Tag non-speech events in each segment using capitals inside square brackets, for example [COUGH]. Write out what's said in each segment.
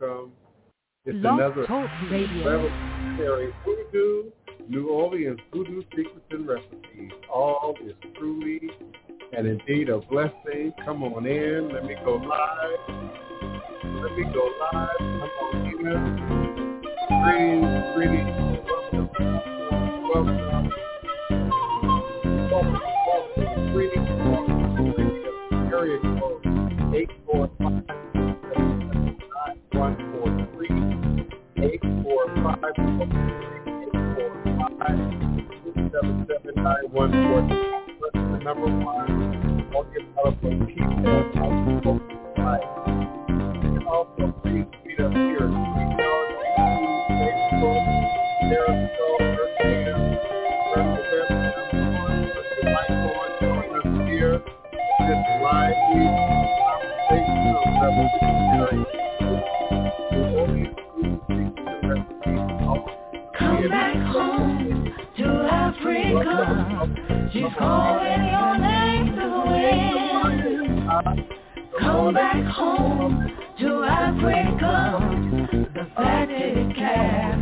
welcome. It's Blog another Talk Radio. revolutionary hoodoo, New Orleans voodoo secrets and recipes. All is truly and indeed a blessing. Come on in. Let me go live. Let me go live. Come on in. Greetings, greetings. Welcome. Welcome. Welcome. Welcome. Greetings. Welcome. Area code 915-677-9140. The number one, Morgan Telephone People. Home to Africa. The fatted calf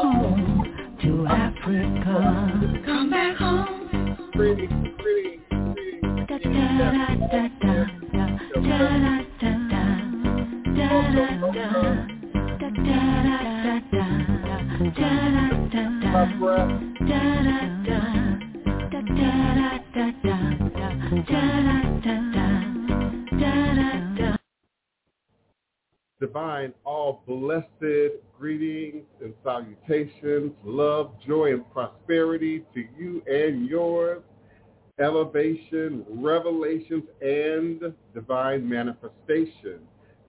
home to Africa. Come back home. Da da da da da da da da da da da da. Da da da da da da da da da da da. Divine, all blessed greetings and salutations, love, joy, and prosperity to you and yours, elevation, revelations, and divine manifestation.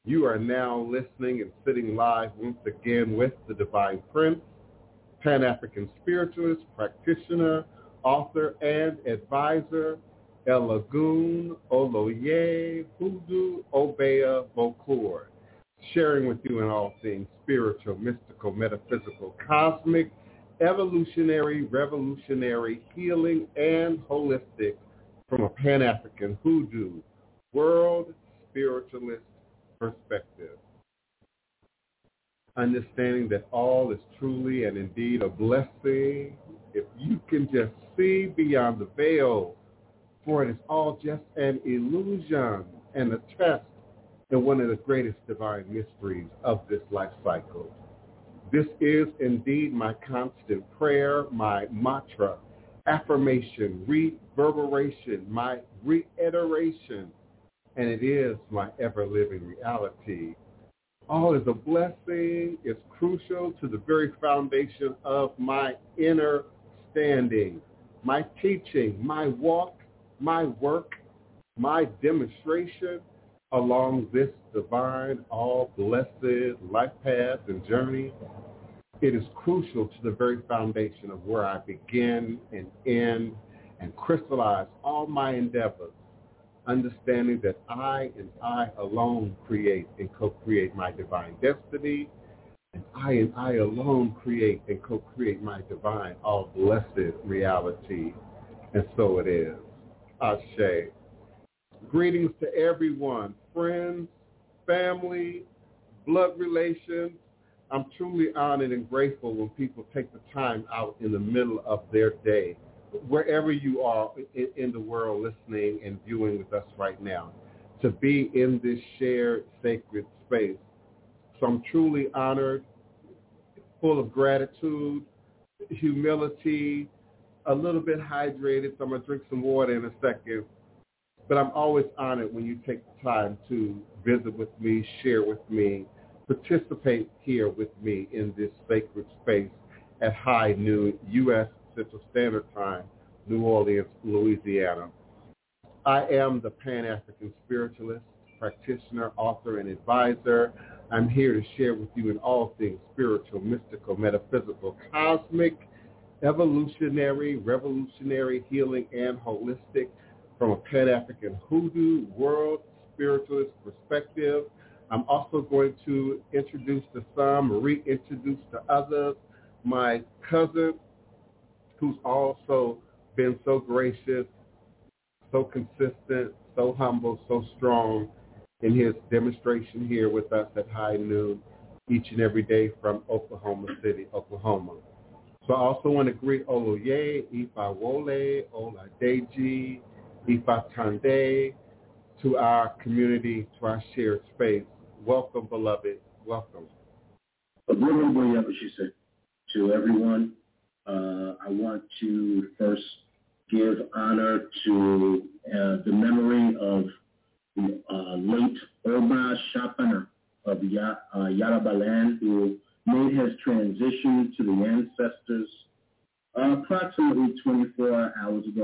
You are now listening and sitting live once again with the Divine Prince, Pan-African spiritualist, practitioner, author, and advisor, Elagun, Oloye, Hoodoo, Obeah, Bokor, sharing with you in all things spiritual, mystical, metaphysical, cosmic, evolutionary, revolutionary, healing, and holistic from a Pan-African hoodoo, world spiritualist perspective. Understanding that all is truly and indeed a blessing if you can just see beyond the veil, for it is all just an illusion and a test in one of the greatest divine mysteries of this life cycle. This is indeed my constant prayer, my mantra, affirmation, reverberation, my reiteration, and it is my ever-living reality. All is a blessing, is crucial to the very foundation of my inner standing, my teaching, my walk, my work, my demonstration along this divine, all blessed life path and journey. It is crucial to the very foundation of where I begin and end and crystallize all my endeavors, understanding that I and I alone create and co-create my divine destiny and I and I alone create and co-create my divine, all blessed reality. And so it is. Ashe. Greetings to everyone, friends, family, blood relations. I'm truly honored and grateful when people take the time out in the middle of their day, wherever you are in, the world listening and viewing with us right now, to be in this shared sacred space. So I'm truly honored, full of gratitude, humility, a little bit hydrated. So I'm going to drink some water in a second. But I'm always honored when you take the time to visit with me, share with me, participate here with me in this sacred space at high noon U.S. Central Standard Time, New Orleans, Louisiana. I am the Pan-African spiritualist, practitioner, author, and advisor. I'm here to share with you in all things spiritual, mystical, metaphysical, cosmic, evolutionary, revolutionary, healing, and holistic from a Pan-African hoodoo, world spiritualist perspective. I'm also going to introduce to some, reintroduce to others, my cousin, who's also been so gracious, so consistent, so humble, so strong in his demonstration here with us at high noon each and every day from Oklahoma City, Oklahoma. So I also want to greet Oloye, Ifawole, Oladeji, Ifa Tande, to our community, to our shared space. Welcome, beloved. Welcome. To everyone, uh, I want to first give honor to uh, the memory of the uh, late Oba Shapana of ya- uh, who made his transition to the ancestors approximately 24 hours ago,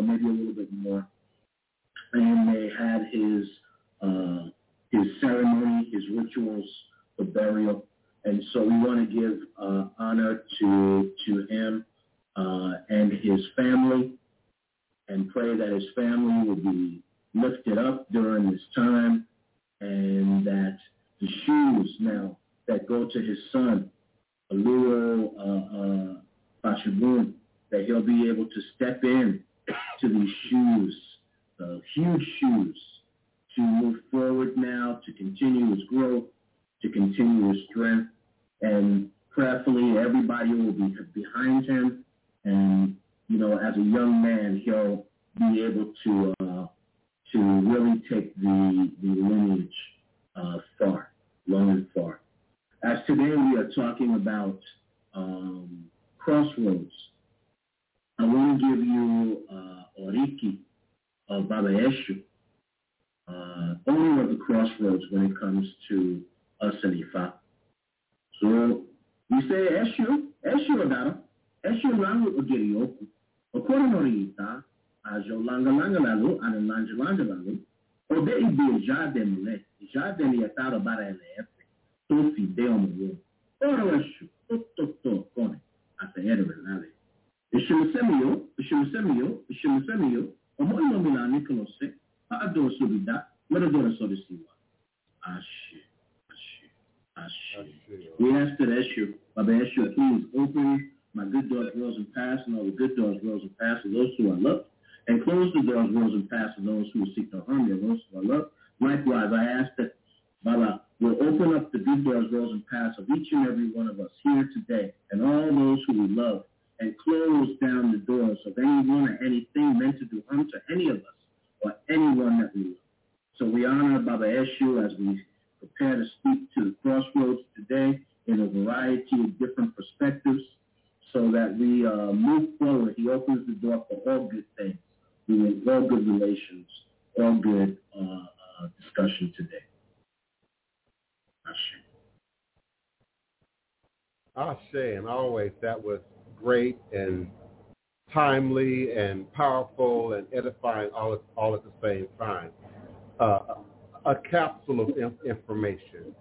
timely and powerful and edifying all at, all at the same time. Uh, a capsule of information.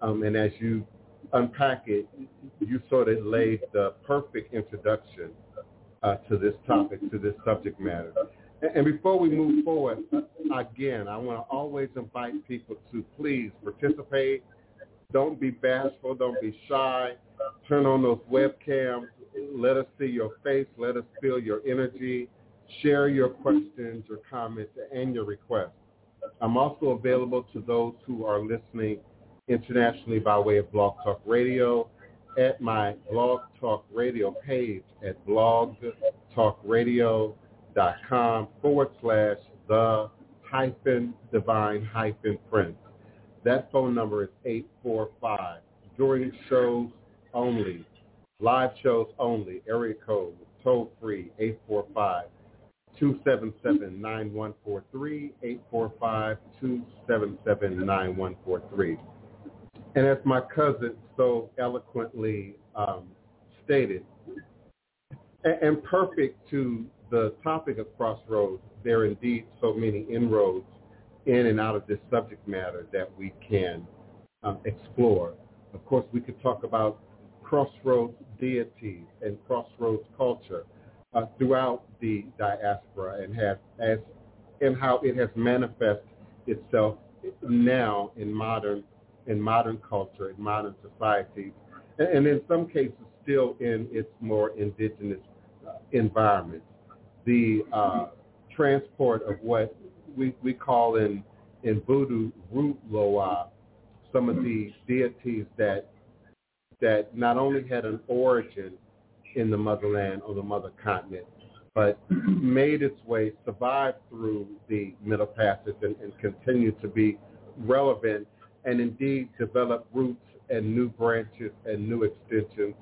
Um, and as you unpack it, you sort of laid the perfect introduction uh, to this topic, to this subject matter. And, and before we move forward, uh, again, I want to always invite people to please participate. Don't be bashful. Don't be shy. Turn on those webcams. Let us see your face. Let us feel your energy. Share your questions, your comments, and your requests. I'm also available to those who are listening internationally by way of Blog Talk Radio at my Blog Talk Radio page at blogtalkradio.com forward slash the hyphen divine hyphen prince. That phone number is 845. During shows only, live shows only, area code, toll free, 845 277-9143, 845-277-9143. And as my cousin so eloquently um, stated, and, and perfect to the topic of Crossroads, there are indeed so many inroads in and out of this subject matter that we can um, explore. Of course, we could talk about crossroads deities and crossroads culture uh, throughout the diaspora and has as and how it has manifested itself now in modern in modern culture, in modern societies, and, and in some cases still in its more indigenous uh, environment. The uh, transport of what we, we call in in voodoo root loa, some of the deities that that not only had an origin in the motherland or the mother continent, but [CLEARS THROAT] made its way, survived through the Middle Passage and, and continued to be relevant and indeed develop roots and new branches and new extensions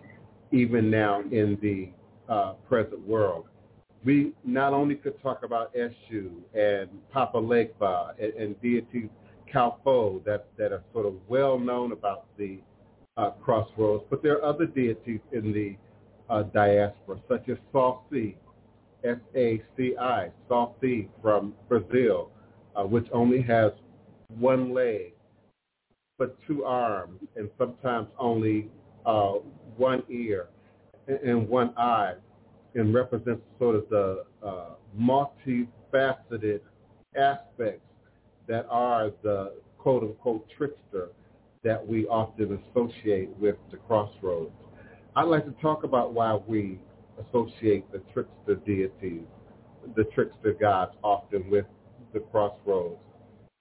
even now in the uh, present world. We not only could talk about Eshu and Papa Legba and, and deities Kalfo that, that are sort of well known about the uh, crossroads, but there are other deities in the uh, diaspora, such as Saci, S-A-C-I, Saci from Brazil, uh, which only has one leg, but two arms, and sometimes only uh, one ear and one eye, and represents sort of the uh, multifaceted aspects that are the quote-unquote trickster that we often associate with the crossroads. I'd like to talk about why we associate the trickster deities, the trickster gods often with the crossroads,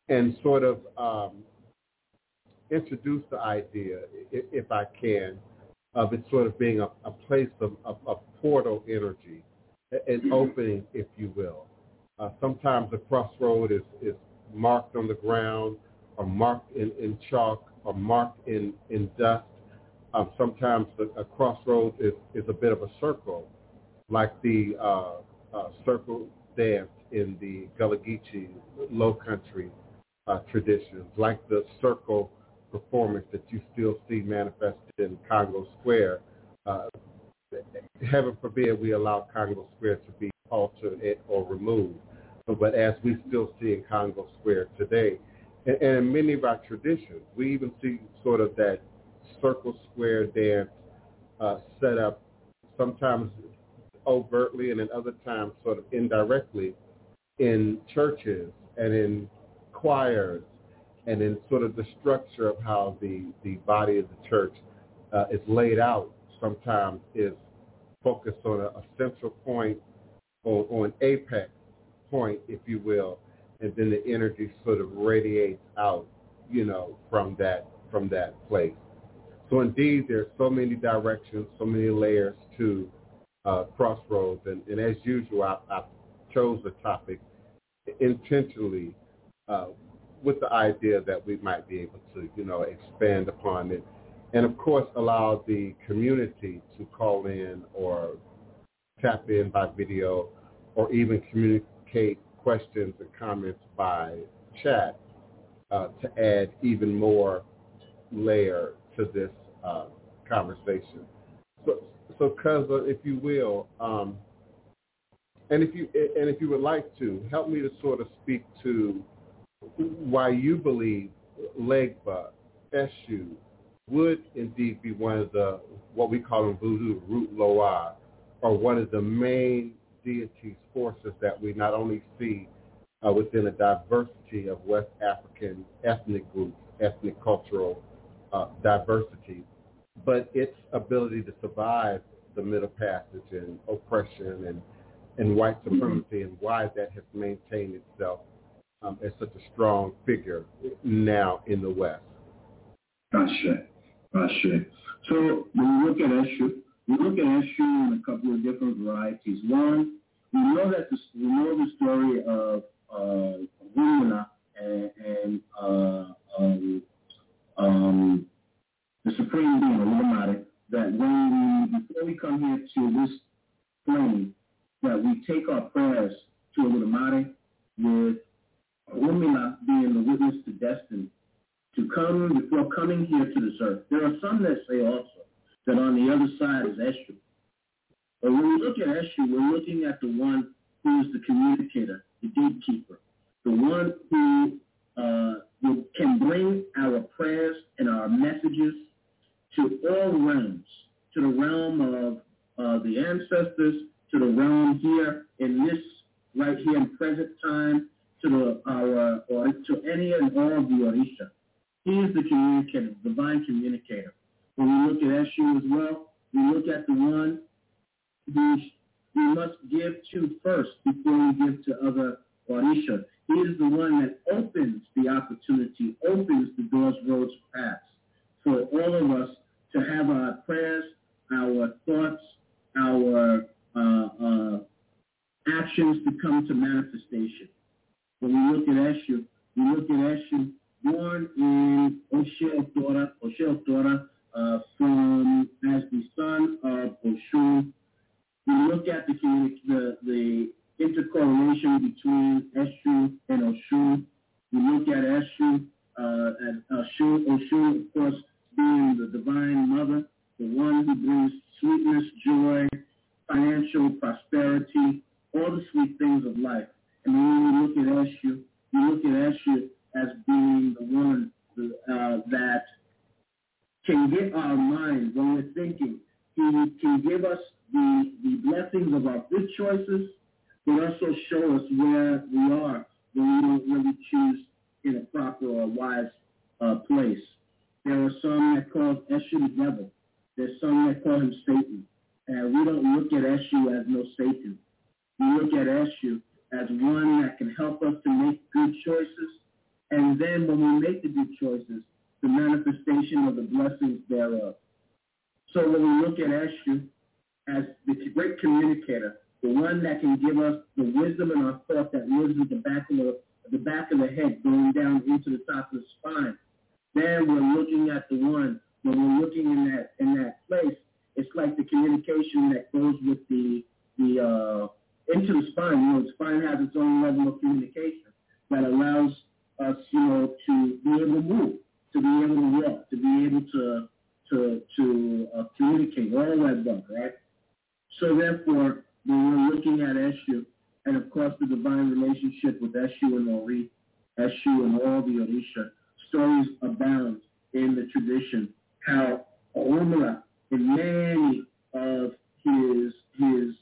and sort of um, introduce the idea, if I can, of it sort of being a, a place of, of, of, portal energy, an [CLEARS THROAT] opening, if you will. Uh, sometimes the crossroad is, is marked on the ground or marked in, in chalk or marked in, in dust um, sometimes a, a crossroads is, is a bit of a circle, like the uh, uh, circle dance in the Gullah Geechee Low Country uh, traditions, like the circle performance that you still see manifested in Congo Square. Uh, heaven forbid we allow Congo Square to be altered or removed, but as we still see in Congo Square today, and, and in many of our traditions, we even see sort of that circle square dance uh, set up sometimes overtly and at other times sort of indirectly in churches and in choirs and in sort of the structure of how the, the body of the church uh, is laid out. Sometimes is focused on a, a central point or, or an apex point, if you will, and then the energy sort of radiates out, you know, from that from that place. So indeed, there's so many directions, so many layers to uh, Crossroads, and, and as usual, I, I chose the topic intentionally uh, with the idea that we might be able to, you know, expand upon it, and of course, allow the community to call in or tap in by video, or even communicate questions and comments by chat uh, to add even more layer to this uh, conversation. So, so Cuzza, if you will, um, and if you and if you would like to help me to sort of speak to why you believe Legba, Eshu, would indeed be one of the what we call in voodoo root loa, or one of the main deities forces that we not only see uh, within a diversity of West African ethnic groups, ethnic cultural uh, diversity, but its ability to survive the Middle Passage and oppression and, and white supremacy and why that has maintained itself um, as such a strong figure now in the West. Gotcha. Gotcha. So when we look at Eshu, we look at Eshu in a couple of different varieties. One, we know that the, we know the story of uh, and, and uh, um, um, the Supreme Being, Illuminati, that when we, before we come here to this plane, that we take our prayers to Illuminati with Rumina being the witness to destiny, to come before coming here to this earth. There are some that say also that on the other side is Eshu. But when we look at Eshu, we're looking at the one who is the communicator, the gatekeeper, the one who uh, can bring our prayers and our messages to all realms, to the realm of uh, the ancestors, to the realm here in this right here in present time, to the, our or to any and all of the Orisha. He is the communicator, divine communicator. When we look at Eshu as well, we look at the one who we must give to first before we give to other Orisha. He is the one that opens the opportunity, opens the doors, roads, paths for all of us to have our prayers, our thoughts, our uh, uh, actions to come to manifestation. When we look at Eshu, we look at Eshu born in Osetura, Oshel Torah, uh, from as the son of Oshun. We look at the, the, the intercorrelation between Eshu and Oshun. We look at Eshu uh, as Oshun, Oshun, of course, being the divine mother, the one who brings sweetness, joy, financial prosperity, all the sweet things of life. And when we look at Eshu, we look at Eshu as being the one uh, that can get our minds when we're thinking. He can give us the, the blessings of our good choices but also show us where we are when we don't really choose in a proper or wise uh, place. There are some that call Eshu the devil. There's some that call him Satan. And we don't look at Eshu as no Satan. We look at Eshu as one that can help us to make good choices. And then when we make the good choices, the manifestation of the blessings thereof. So when we look at Eshu as the great communicator, the one that can give us the wisdom in our thought that lives at the back of the, the back of the head going down into the top of the spine. Then we're looking at the one when we're looking in that in that place. It's like the communication that goes with the the uh, into the spine. You know, the spine has its own level of communication that allows us, you know, to be able to move, to be able to walk, to be able to to to uh, communicate, all that stuff, right? So therefore, when we're looking at Eshu, and of course the divine relationship with Eshu and Ori, Eshu and all the Orisha, stories abound in the tradition how Orunmila, in many of his his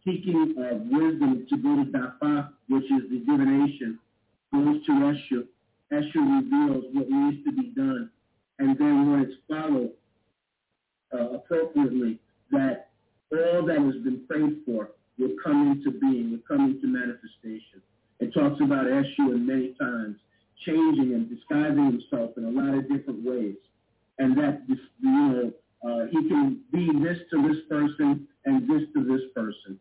speaking of wisdom to go to Dafa, which is the and then when it's followed uh, appropriately, that all that has been prayed for will come into being, will come into manifestation. It talks about Eshu in many times, changing and disguising himself in a lot of different ways. And that, you know, uh, he can be this to this person and this to this person.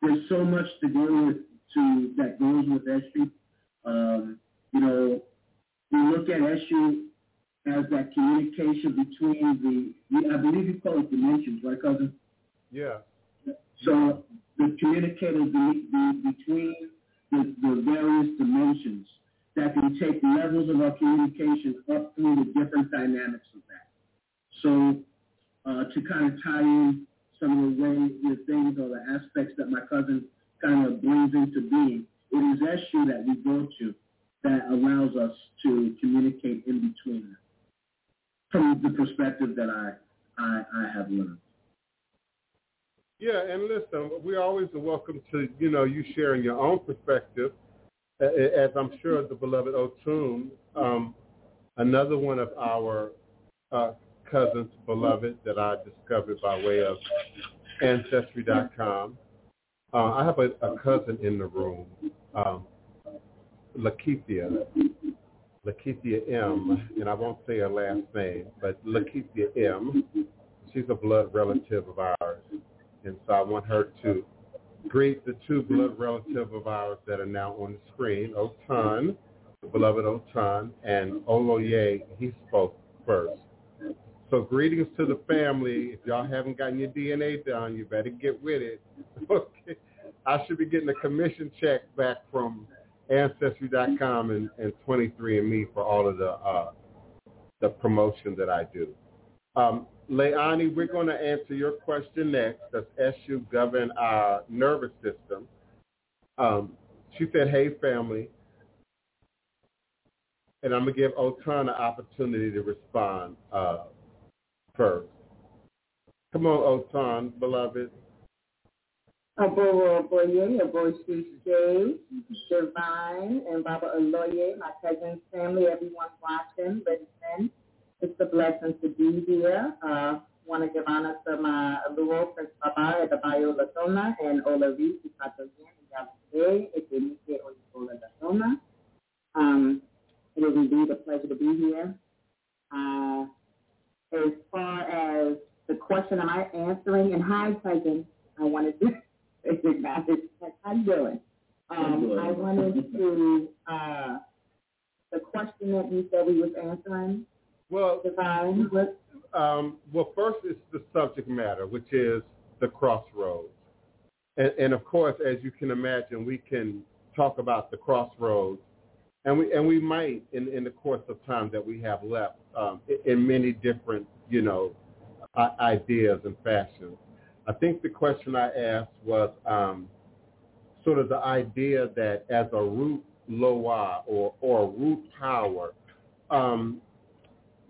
There's so much to go with to that goes with Eshu. Um, you know, we look at Eshu as that communication between the, I believe you call it dimensions, right, cousin? Yeah. So the communicator be, be, between the, the various dimensions that can take levels of our communication up through the different dynamics of that. So uh, to kind of tie in some of the ways, the things or the aspects that my cousin kind of brings into being, it is Eshu that we go to that allows us to communicate in between them from the perspective that I, I, I have learned. Yeah, and listen, we're always welcome to, you know, you sharing your own perspective, as I'm sure the beloved Otun, um, another one of our uh, cousins, beloved, that I discovered by way of Ancestry.com. Uh, I have a, a, cousin in the room, um, Lakithia, Lakithia M, and I won't say her last name, but Lakithia M. She's a blood relative of ours. And so I want her to greet the two blood relatives of ours that are now on the screen, Otun, the beloved Otun, and Oloye, he spoke first. So greetings to the family. If y'all haven't gotten your DNA done, you better get with it. [LAUGHS] Okay. I should be getting a commission check back from Ancestry.com and, and 23andMe for all of the uh, the promotion that I do. Um, Leani, we're going to answer your question next. Does Eshu govern our nervous system? Um, she said, hey, family. And I'm going to give Otun an opportunity to respond uh, first. Come on, Otun, beloved. Aboro Boye, Aboro J, Divine, and Baba Oloye, my cousin's family, everyone watching, listen. It's a blessing to be here. Uh, want to give honor to my Luo Prince Baba at the Bayo La Zona and Ola Reed, who talked again in Yabase, if you meet here Ola La Zona. Um, it is indeed a pleasure to be here. Uh, as far as the question am I answering, and hi, cousin, I wanted to recognize how you doing? Um, I wanted to, uh, the question that you said we was answering, well, Divine? Um, well, first it's the subject matter, which is the crossroads. And, and of course, as you can imagine, we can talk about the crossroads, and we and we might, in, in the course of time that we have left, um, in, in many different, you know, ideas and fashions. I think the question I asked was um, sort of the idea that as a root loa or or a root power, um,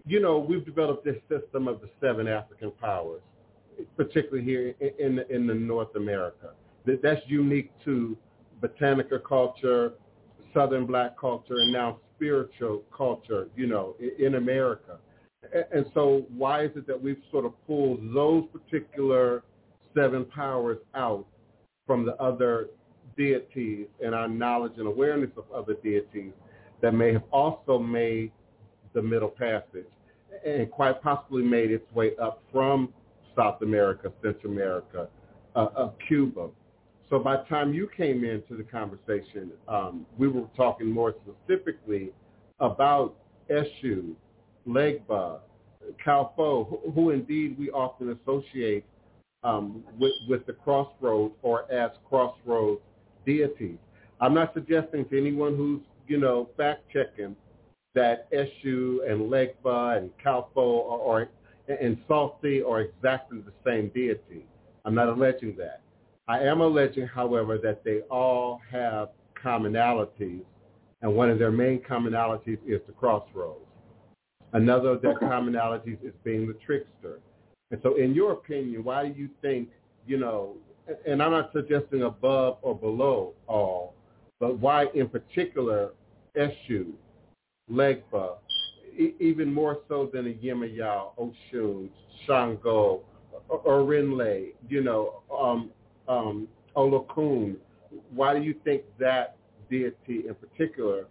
you know, we've developed this system of the seven African powers, particularly here in the, in the North America. That that's unique to Botanica culture, Southern Black culture, and now spiritual culture. You know, in America. And so, why is it that we've sort of pulled those particular seven powers out from the other deities and our knowledge and awareness of other deities that may have also made the Middle Passage and quite possibly made its way up from South America, Central America, uh, of Cuba. So by the time you came into the conversation, um, we were talking more specifically about Eshu, Legba, Kalfo, who, who, indeed we often associate um, with, with the crossroads or as crossroads deities. I'm not suggesting to anyone who's, you know, fact-checking that Eshu and Legba and Kalfo or, or and Salty are exactly the same deity. I'm not alleging that. I am alleging, however, that they all have commonalities, and one of their main commonalities is the crossroads. Another of their commonalities is being the trickster. And so in your opinion, why do you think, you know, and I'm not suggesting above or below all, but why in particular Eshu Legba, e- even more so than a Yemayao, Oshun, Shango, Orinle, you know, um, um, Olokun. Why do you think that deity in particular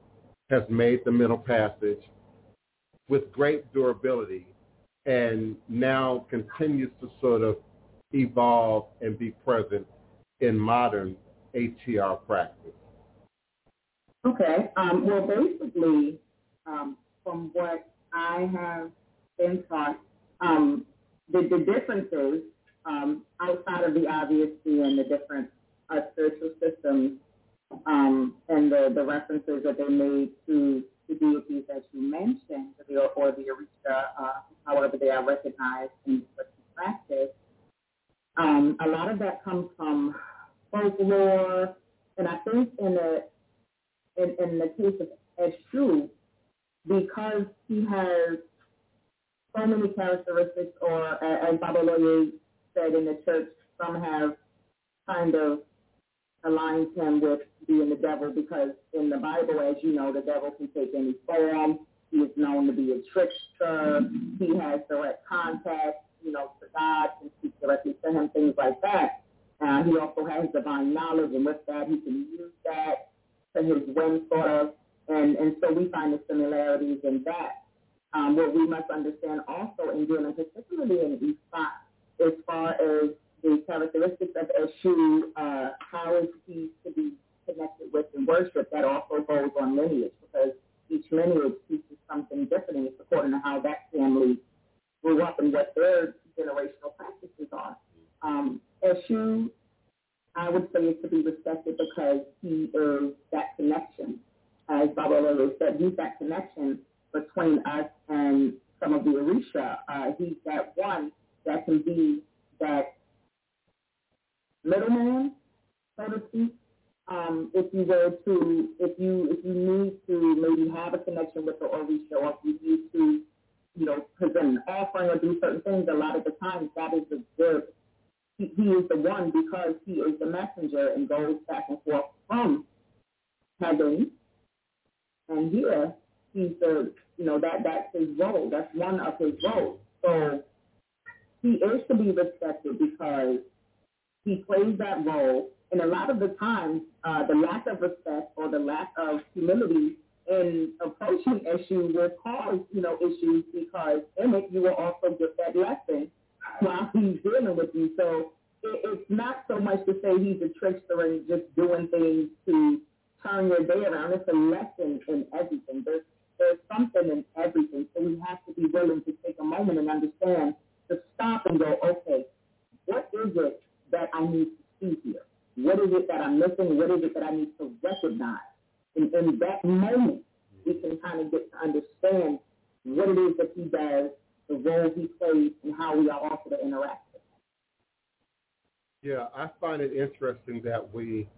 has made the Middle Passage with great durability and now continues to sort of evolve and be present in modern ATR practice? Okay. Um, well, basically, um, from what I have been taught, um, the, the differences um, outside of the obvious and the different uh, spiritual systems um, and the, the references that they made to the deities that you mentioned, the, or the Orisha, uh, however they are recognized in practice, um, a lot of that comes from folklore, and I think in the in, in the case of Eshu, because he has so many characteristics, or uh, as Baba Loye said in the church, some have kind of aligned him with being the devil because in the Bible, as you know, the devil can take any form. He is known to be a trickster. He has direct contact, you know, to God, can speak directly to him, things like that. Uh, he also has divine knowledge, and with that, he can use that to his whim, sort of. And, and so we find the similarities in that. Um, what we must understand also in dealing, particularly in Ifa, as far as the characteristics of Eshu, uh, how is he to be connected with and worship, that also goes on lineage because each lineage teaches something different and it's according to how that family grew up and what their generational practices are. Um, Eshu, I would say, is to be respected because he is that connection. As Baba Lolo said, he's that connection between us and some of the Orisha. Uh, he's that one that can be that middleman, so to speak. Um, if you were to, if you if you need to maybe have a connection with the Orisha, or if you need to, you know, present an offering or do certain things, a lot of the times that is the, the he, he is the one because he is the messenger and goes back and forth from heaven. And here he's the you know that that's his role. That's one of his roles. So he is to be respected because he plays that role. And a lot of the times, uh, the lack of respect or the lack of humility in approaching Eshu will cause, you know, issues because in it you will also get that lesson while he's dealing with you. So it, it's not so much to say he's a trickster and just doing things to turn your day around. It's a lesson in everything. There's there's something in everything. So we have to be willing to take a moment and understand to stop and go, okay, what is it that I need to see here? What is it that I'm missing? What is it that I need to recognize? And in that moment, we can kind of get to understand what it is that he does, the role he plays, and how we are also to interact. Yeah, I find it interesting that we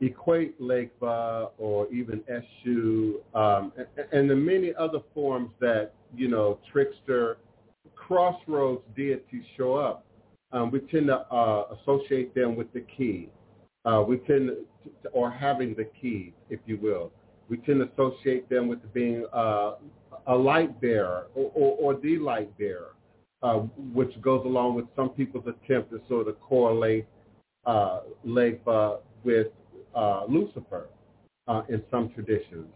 equate Legba or even Eshu um, and, and the many other forms that, you know, trickster, crossroads deities show up um, we tend to uh, associate them with the key. Uh, we tend to, or having the key, if you will. We tend to associate them with being uh, a light bearer or, or, or the light bearer, uh, which goes along with some people's attempt to sort of correlate uh, Legba with uh, Lucifer uh, in some traditions.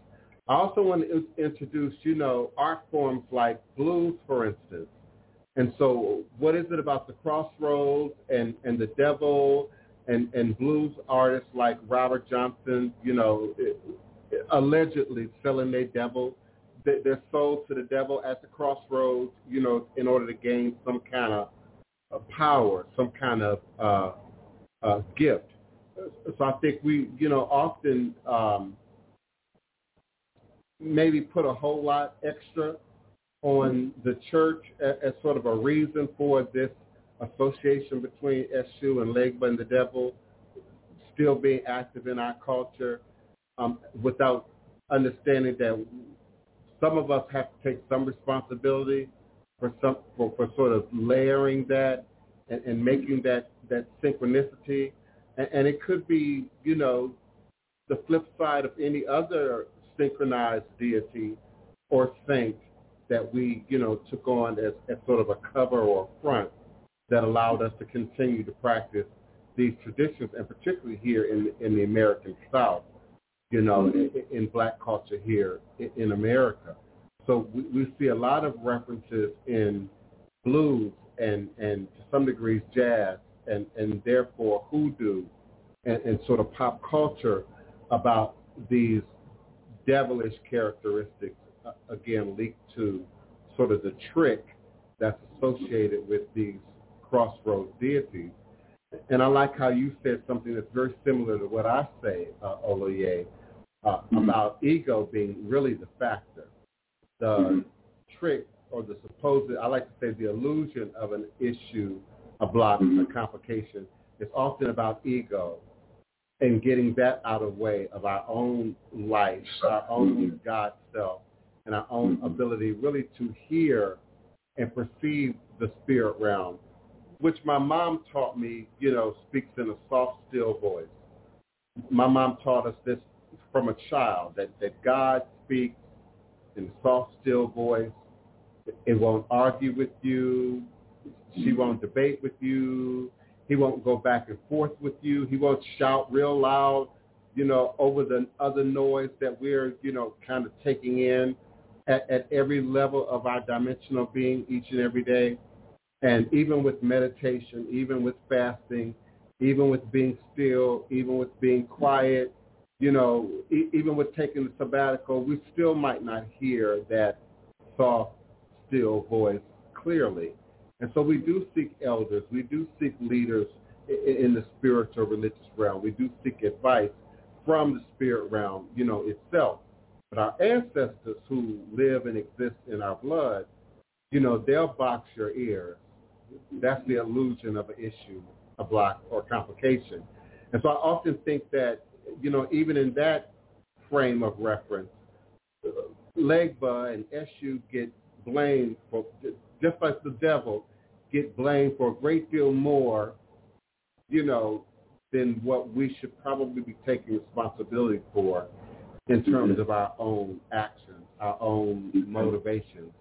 I also want to introduce, you know, art forms like blues, for instance. And so what is it about the crossroads and, and the devil and, and blues artists like Robert Johnson, you know, allegedly selling their devil, their soul to the devil at the crossroads, you know, in order to gain some kind of power, some kind of uh, uh, gift. So I think we, you know, often um, maybe put a whole lot extra on the church as, sort of a reason for this association between Eshu and Legba and the devil still being active in our culture um, without understanding that some of us have to take some responsibility for some for, for sort of layering that and, and making that that synchronicity. And, and it could be you know the flip side of any other synchronized deity or saint that we, you know, took on as, as sort of a cover or a front that allowed us to continue to practice these traditions, and particularly here in in the American South, you know, mm-hmm. in, in black culture here in, in America. So we, we see a lot of references in blues and and to some degrees jazz and and therefore hoodoo and, and sort of pop culture about these devilish characteristics again linked to sort of the trick that's associated with these crossroads deities. And I like how you said something that's very similar to what I say, uh, Oloye, uh, mm-hmm. about ego being really the factor. The mm-hmm. trick or the supposed, I like to say the illusion of an issue, a block, mm-hmm. a complication, is often about ego and getting that out of the way of our own life, our own mm-hmm. God self, and our own ability really to hear and perceive the spirit realm, which my mom taught me, you know, speaks in a soft, still voice. My mom taught us this from a child, that, that God speaks in a soft, still voice. It won't argue with you. She won't debate with you. He won't go back and forth with you. He won't shout real loud, you know, over the other noise that we're, you know, kind of taking in at, at every level of our dimensional being each and every day. And even with meditation, even with fasting, even with being still, even with being quiet, you know, e- even with taking the sabbatical, we still might not hear that soft, still voice clearly. And so we do seek elders. We do seek leaders in the spiritual religious realm. We do seek advice from the spirit realm, you know, itself. But our ancestors who live and exist in our blood, you know, they'll box your ears. That's the illusion of an issue, a block, or complication. And so I often think that, you know, even in that frame of reference, Legba and Eshu get blamed for, just like the devil, get blamed for a great deal more, you know, than what we should probably be taking responsibility for in terms of our own actions, our own motivations,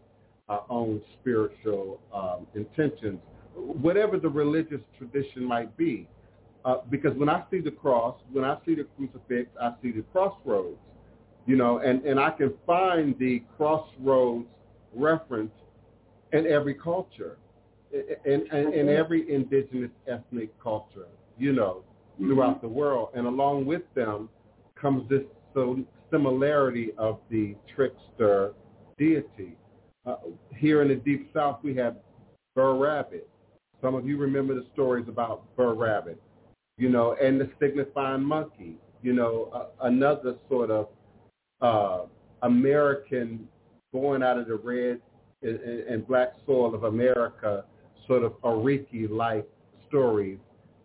our own spiritual um, intentions, whatever the religious tradition might be. Uh, because when I see the cross, when I see the crucifix, I see the crossroads, you know, and, and I can find the crossroads reference in every culture in, in, in every indigenous ethnic culture, you know, throughout mm-hmm. the world. And along with them comes this so similarity of the trickster deity. Uh, here in the Deep South, we have Brer Rabbit. Some of you remember the stories about Brer Rabbit, you know, and the signifying monkey, you know, uh, another sort of uh, American born out of the red and, black soil of America sort of Ariki-like stories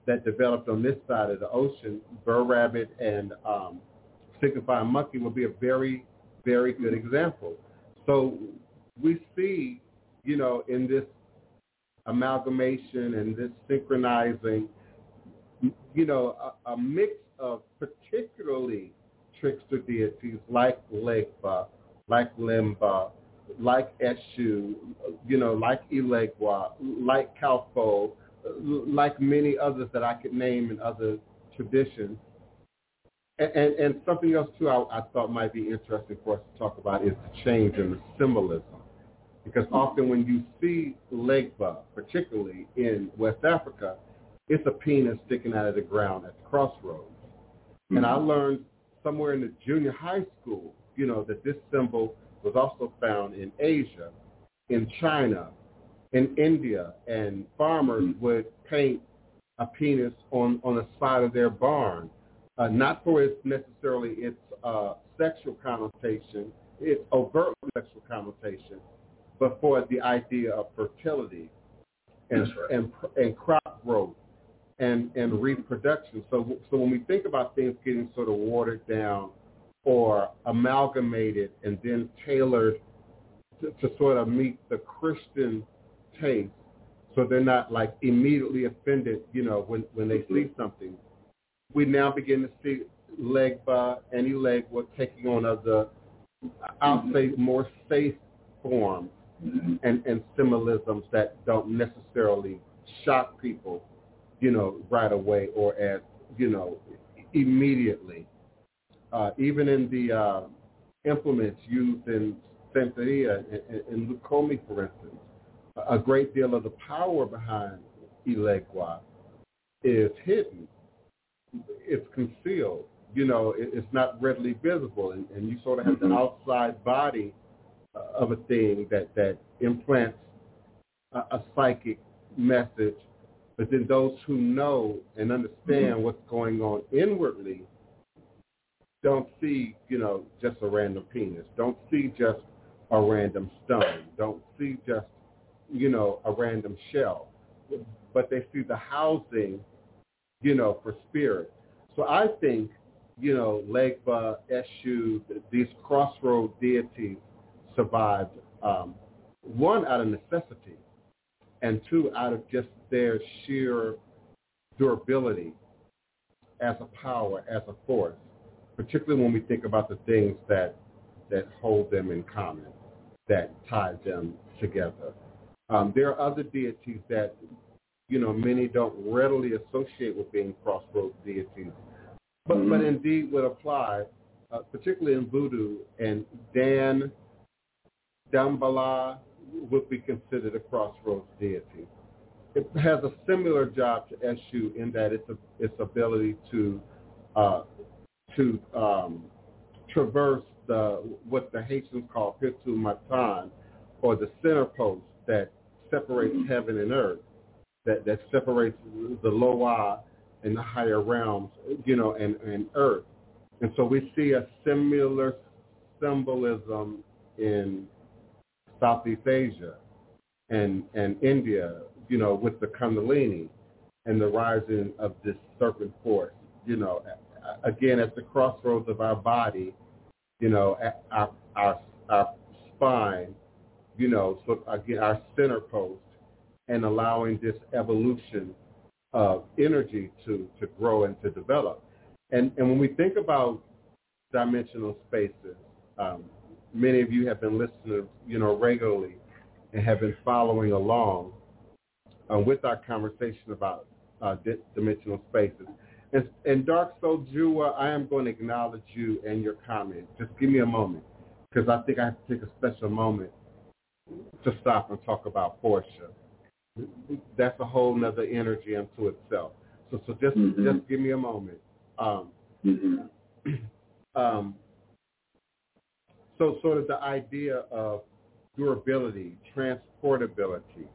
that developed on this side of the ocean, Brer Rabbit and um, Signifying Monkey would be a very, very good example. So we see, you know, in this amalgamation and this synchronizing, you know, a, a mix of particularly trickster deities like Legba, like Limba, like Eshu, you know, like Elegua, like Kalfo, like many others that I could name in other traditions. And, and, and something else too I, I thought might be interesting for us to talk about is the change in the symbolism. Because often when you see Legba, particularly in West Africa, it's a penis sticking out of the ground at the crossroads. Mm-hmm. And I learned somewhere in the junior high school, you know, that this symbol was also found in Asia, in China, in India, and farmers mm-hmm. would paint a penis on, on the side of their barn, uh, not for its necessarily its uh, sexual connotation, its overt sexual connotation, but for the idea of fertility and, right. and, and crop growth and, and reproduction. So, so when we think about things getting sort of watered down or amalgamated and then tailored to, to sort of meet the Christian taste so they're not like immediately offended, you know, when, when they see something. We now begin to see Legba, any leg, we're taking on other, I'll say more safe forms and, and symbolisms that don't necessarily shock people, you know, right away or as, you know, immediately. Uh, even in the uh, implements used in Santeria and, and Lukumi, for instance, a great deal of the power behind Elegua is hidden. It's concealed. You know, it, it's not readily visible, and, and you sort of have the Mhm. outside body uh, of a thing that that implants a, a psychic message. But then those who know and understand what's going on inwardly don't see, you know, just a random penis. Don't see just a random stone. Don't see just, you know, a random shell. But they see the housing, you know, for spirit. So I think, you know, Legba, Eshu, these crossroad deities survived, um, one, out of necessity, and two, out of just their sheer durability as a power, as a force, particularly when we think about the things that that hold them in common, that tie them together. Um, there are other deities that, you know, many don't readily associate with being crossroads deities, but, Mhm. but indeed would apply, uh, particularly in voodoo, and Dan Dambala would be considered a crossroads deity. It has a similar job to Eshu in that it's a, its ability to uh, to um, traverse the what the Haitians call poto mitan, or the center post that separates heaven and earth, that that separates the lower and the higher realms, you know, and and earth. And so we see a similar symbolism in Southeast Asia and and India, you know, with the Kundalini and the rising of this serpent force, you know, again at the crossroads of our body, you know, our our our spine, you know, so again our center post, and allowing this evolution of energy to to grow and to develop. And and when we think about dimensional spaces, um, many of you have been listening, you know, regularly and have been following along uh, with our conversation about uh, di- dimensional spaces. And, and Dark Soul Jua, I am going to acknowledge you and your comment. Just give me a moment, because I think I have to take a special moment to stop and talk about Portia. That's a whole nother energy unto itself. So, so just Mhm. just give me a moment. Um, Mhm. [CLEARS THROAT] um, so sort of the idea of durability, transportability,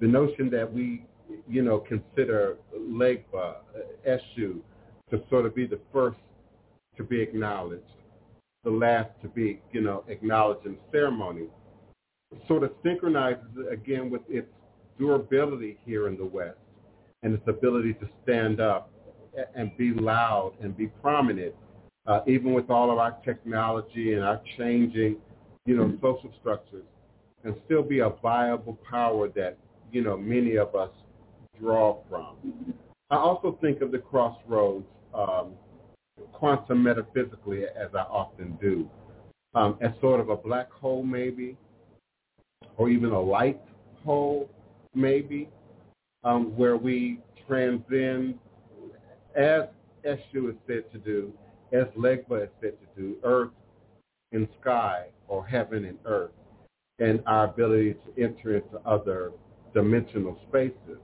the notion that we, you know, consider Legba, uh, Eshu, to sort of be the first to be acknowledged, the last to be, you know, acknowledged in ceremony, sort of synchronizes again with its durability here in the West and its ability to stand up and be loud and be prominent, uh, even with all of our technology and our changing, you know, social structures, and still be a viable power that, you know, many of us draw from. I also think of the crossroads um, quantum metaphysically, as I often do, um, as sort of a black hole maybe, or even a light hole maybe, um, where we transcend, as Eshu is said to do, as Legba is said to do, earth and sky, or heaven and earth, and our ability to enter into other dimensional spaces.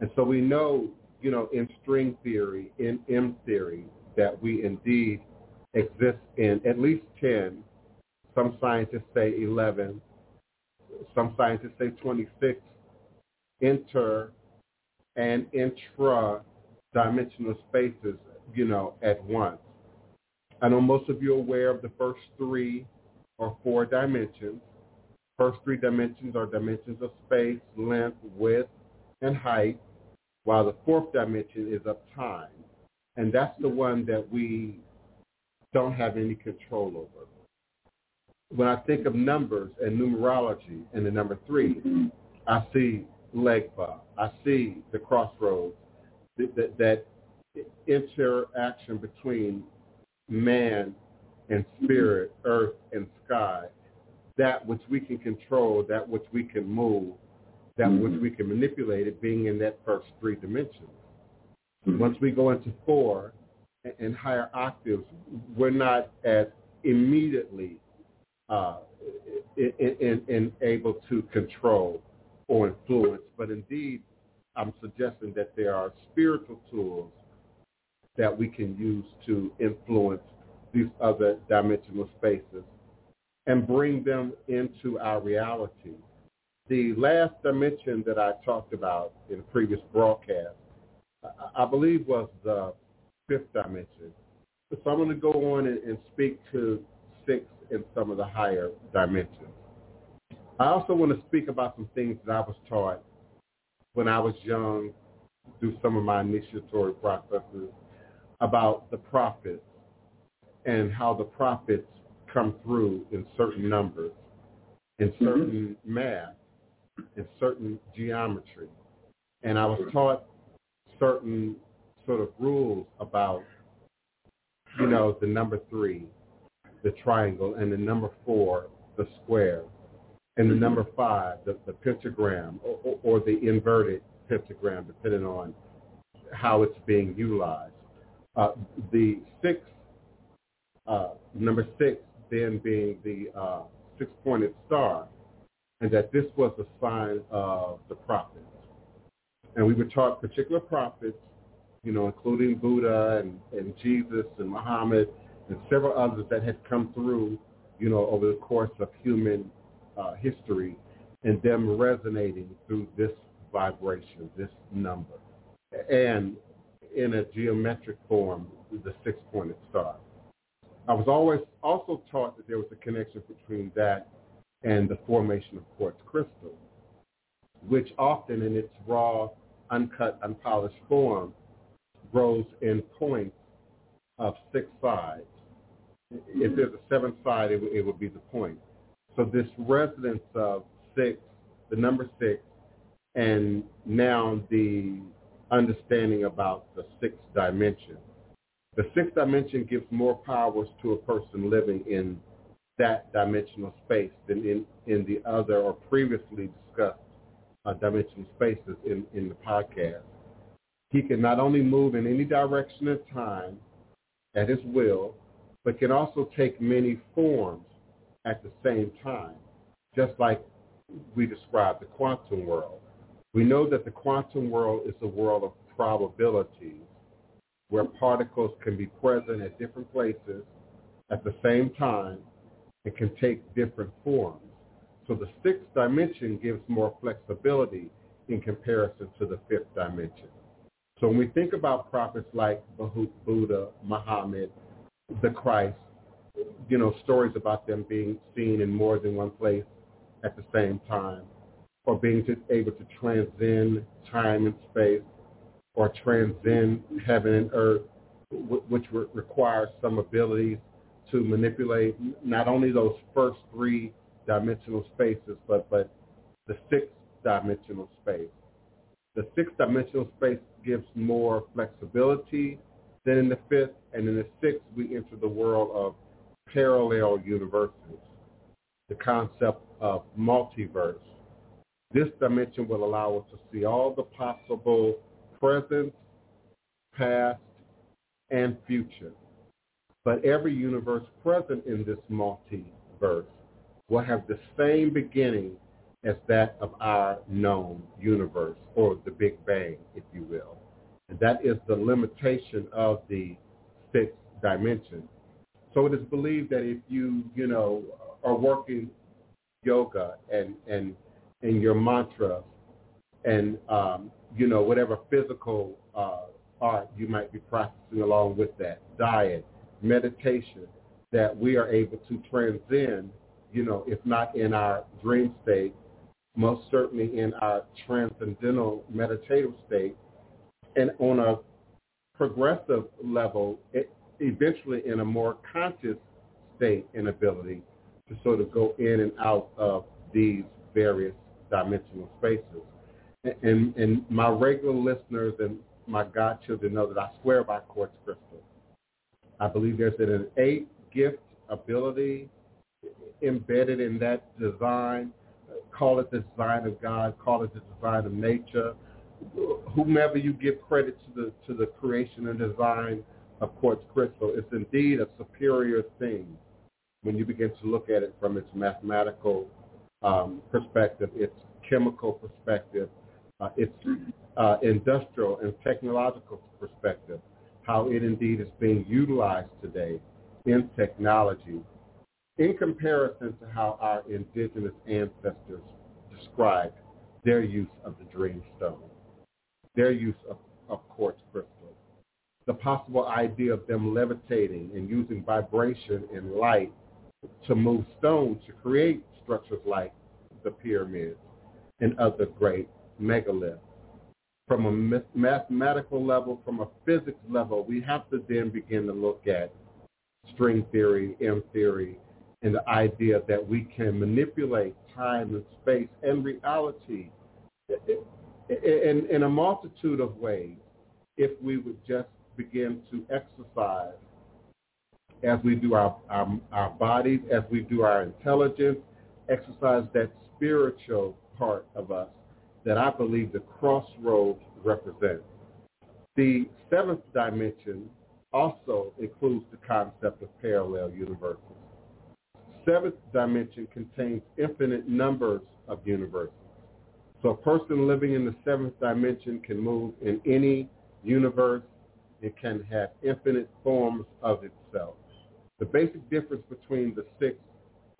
And so we know, you know, in string theory, in M theory, that we indeed exist in at least 10, some scientists say 11, some scientists say 26 inter and intra-dimensional spaces, you know, at once. I know most of you are aware of the first three or four dimensions. First three dimensions are dimensions of space, length, width, and height, while the fourth dimension is of time. And that's the one that we don't have any control over. When I think of numbers and numerology and the number three, Mhm. I see Legba. I see the crossroads, that, that, that interaction between man and spirit, earth and sky, that which we can control, that which we can move, that Mhm. which we can manipulate it being in that first three dimensions. Mhm. Once we go into four and- and higher octaves, we're not as immediately uh, in, in, in able to control or influence, but indeed, I'm suggesting that there are spiritual tools that we can use to influence these other dimensional spaces and bring them into our reality. The last dimension that I talked about in a previous broadcast, I- believe was the fifth dimension. So I'm going to go on and speak to six and some of the higher dimensions. I also want to speak about some things that I was taught when I was young through some of my initiatory processes about the prophets and how the prophets come through in certain numbers, in mm-hmm. certain math, in certain geometry. And I was taught certain sort of rules about, you know, the number three, the triangle, and the number four, the square, and the number five, the, the pentagram, or, or, or the inverted pentagram, depending on how it's being utilized. Uh, the six, uh, number six, then being the uh, six-pointed star, and that this was a sign of the prophets. And we were taught particular prophets, you know, including Buddha and, and Jesus and Muhammad and several others that had come through, you know, over the course of human uh, history and them resonating through this vibration, this number. And in a geometric form, the six-pointed star. I was always also taught that there was a connection between that and the formation of quartz crystal, which often in its raw, uncut, unpolished form grows in points of six sides. If there's a seventh side, it, it would be the point. So this resonance of six, the number six, and now the understanding about the sixth dimension. The sixth dimension gives more powers to a person living in that dimensional space than in, in the other or previously discussed uh, dimensional spaces in, in the podcast. He can not only move in any direction of time at his will, but can also take many forms at the same time, just like we described the quantum world. We know that the quantum world is a world of probabilities where particles can be present at different places at the same time and can take different forms. So the sixth dimension gives more flexibility in comparison to the fifth dimension. So when we think about prophets like Buddha, Muhammad, the Christ, you know, stories about them being seen in more than one place at the same time, or being able to transcend time and space, or transcend heaven and earth, which re- requires some abilities to manipulate not only those first three dimensional spaces, but, but the sixth dimensional space. The sixth dimensional space gives more flexibility than in the fifth, and in the sixth we enter the world of parallel universes, the concept of multiverse. This dimension will allow us to see all the possible present, past, and future. But every universe present in this multiverse will have the same beginning as that of our known universe, or the Big Bang, if you will. And that is the limitation of the sixth dimension. So it is believed that if you, you know, are working yoga and and and your mantra and um, you know whatever physical uh, art you might be practicing along with that diet, meditation, that we are able to transcend, you know, if not in our dream state, most certainly in our transcendental meditative state, and on a progressive level, it, eventually in a more conscious state and ability to sort of go in and out of these various dimensional spaces. And, and, my regular listeners and my godchildren know that I swear by quartz crystal. I believe there's an innate gift, ability, embedded in that design. Call it the design of God, call it the design of nature. Whomever you give credit to the to the creation and design of quartz crystal, is indeed a superior thing when you begin to look at it from its mathematical um, perspective, its chemical perspective, uh, its uh, industrial and technological perspective, how it indeed is being utilized today in technology in comparison to how our indigenous ancestors described their use of the dream stone, their use of, of quartz crystal, the possible idea of them levitating and using vibration and light to move stones to create structures like the pyramids and other great megaliths. From a mathematical level, from a physics level, we have to then begin to look at string theory, M theory, and the idea that we can manipulate time and space and reality in, in a multitude of ways if we would just begin to exercise as we do our, our, our bodies, as we do our intelligence, exercise that spiritual part of us that I believe the crossroads represents. The seventh dimension also includes the concept of parallel universes. Seventh dimension contains infinite numbers of universes. So a person living in the seventh dimension can move in any universe. It can have infinite forms of itself. The basic difference between the sixth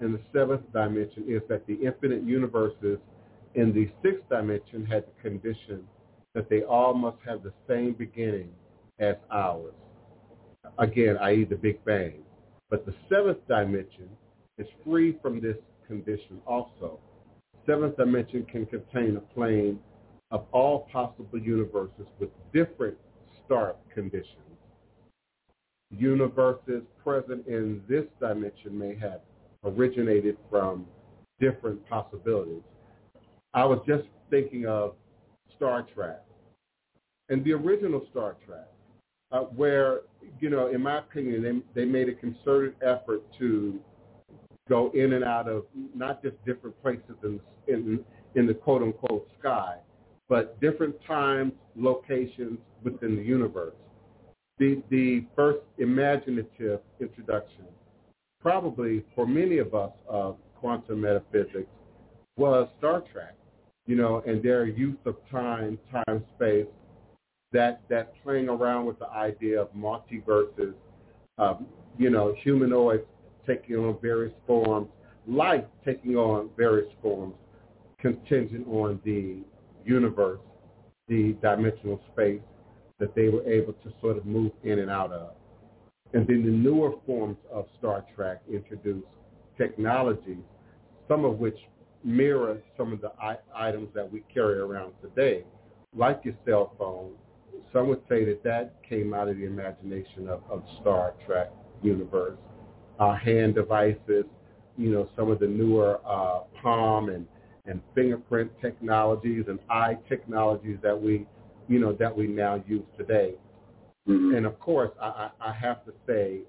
and the seventh dimension is that the infinite universes in the sixth dimension had the condition that they all must have the same beginning as ours. Again, i.e. the Big Bang. But the seventh dimension is free from this condition also. Seventh dimension can contain a plane of all possible universes with different start conditions. Universes present in this dimension may have originated from different possibilities. I was just thinking of Star Trek and the original Star Trek, uh, where, you know, in my opinion, they, they made a concerted effort to go in and out of not just different places in, in, in the quote unquote sky, but different times, locations within the universe. The, the first imaginative introduction, probably for many of us of quantum metaphysics, was Star Trek, you know, and their use of time, time, space, that, that playing around with the idea of multiverses, um, you know, humanoids taking on various forms, life taking on various forms, contingent on the universe, the dimensional space that they were able to sort of move in and out of. And then the newer forms of Star Trek introduced technologies, some of which mirror some of the items that we carry around today, like your cell phone. Some would say that that came out of the imagination of, of Star Trek universe uh, hand devices, you know, some of the newer uh, palm and, and fingerprint technologies and eye technologies that we, you know, that we now use today. Mm-hmm. And of course, I, I have to say,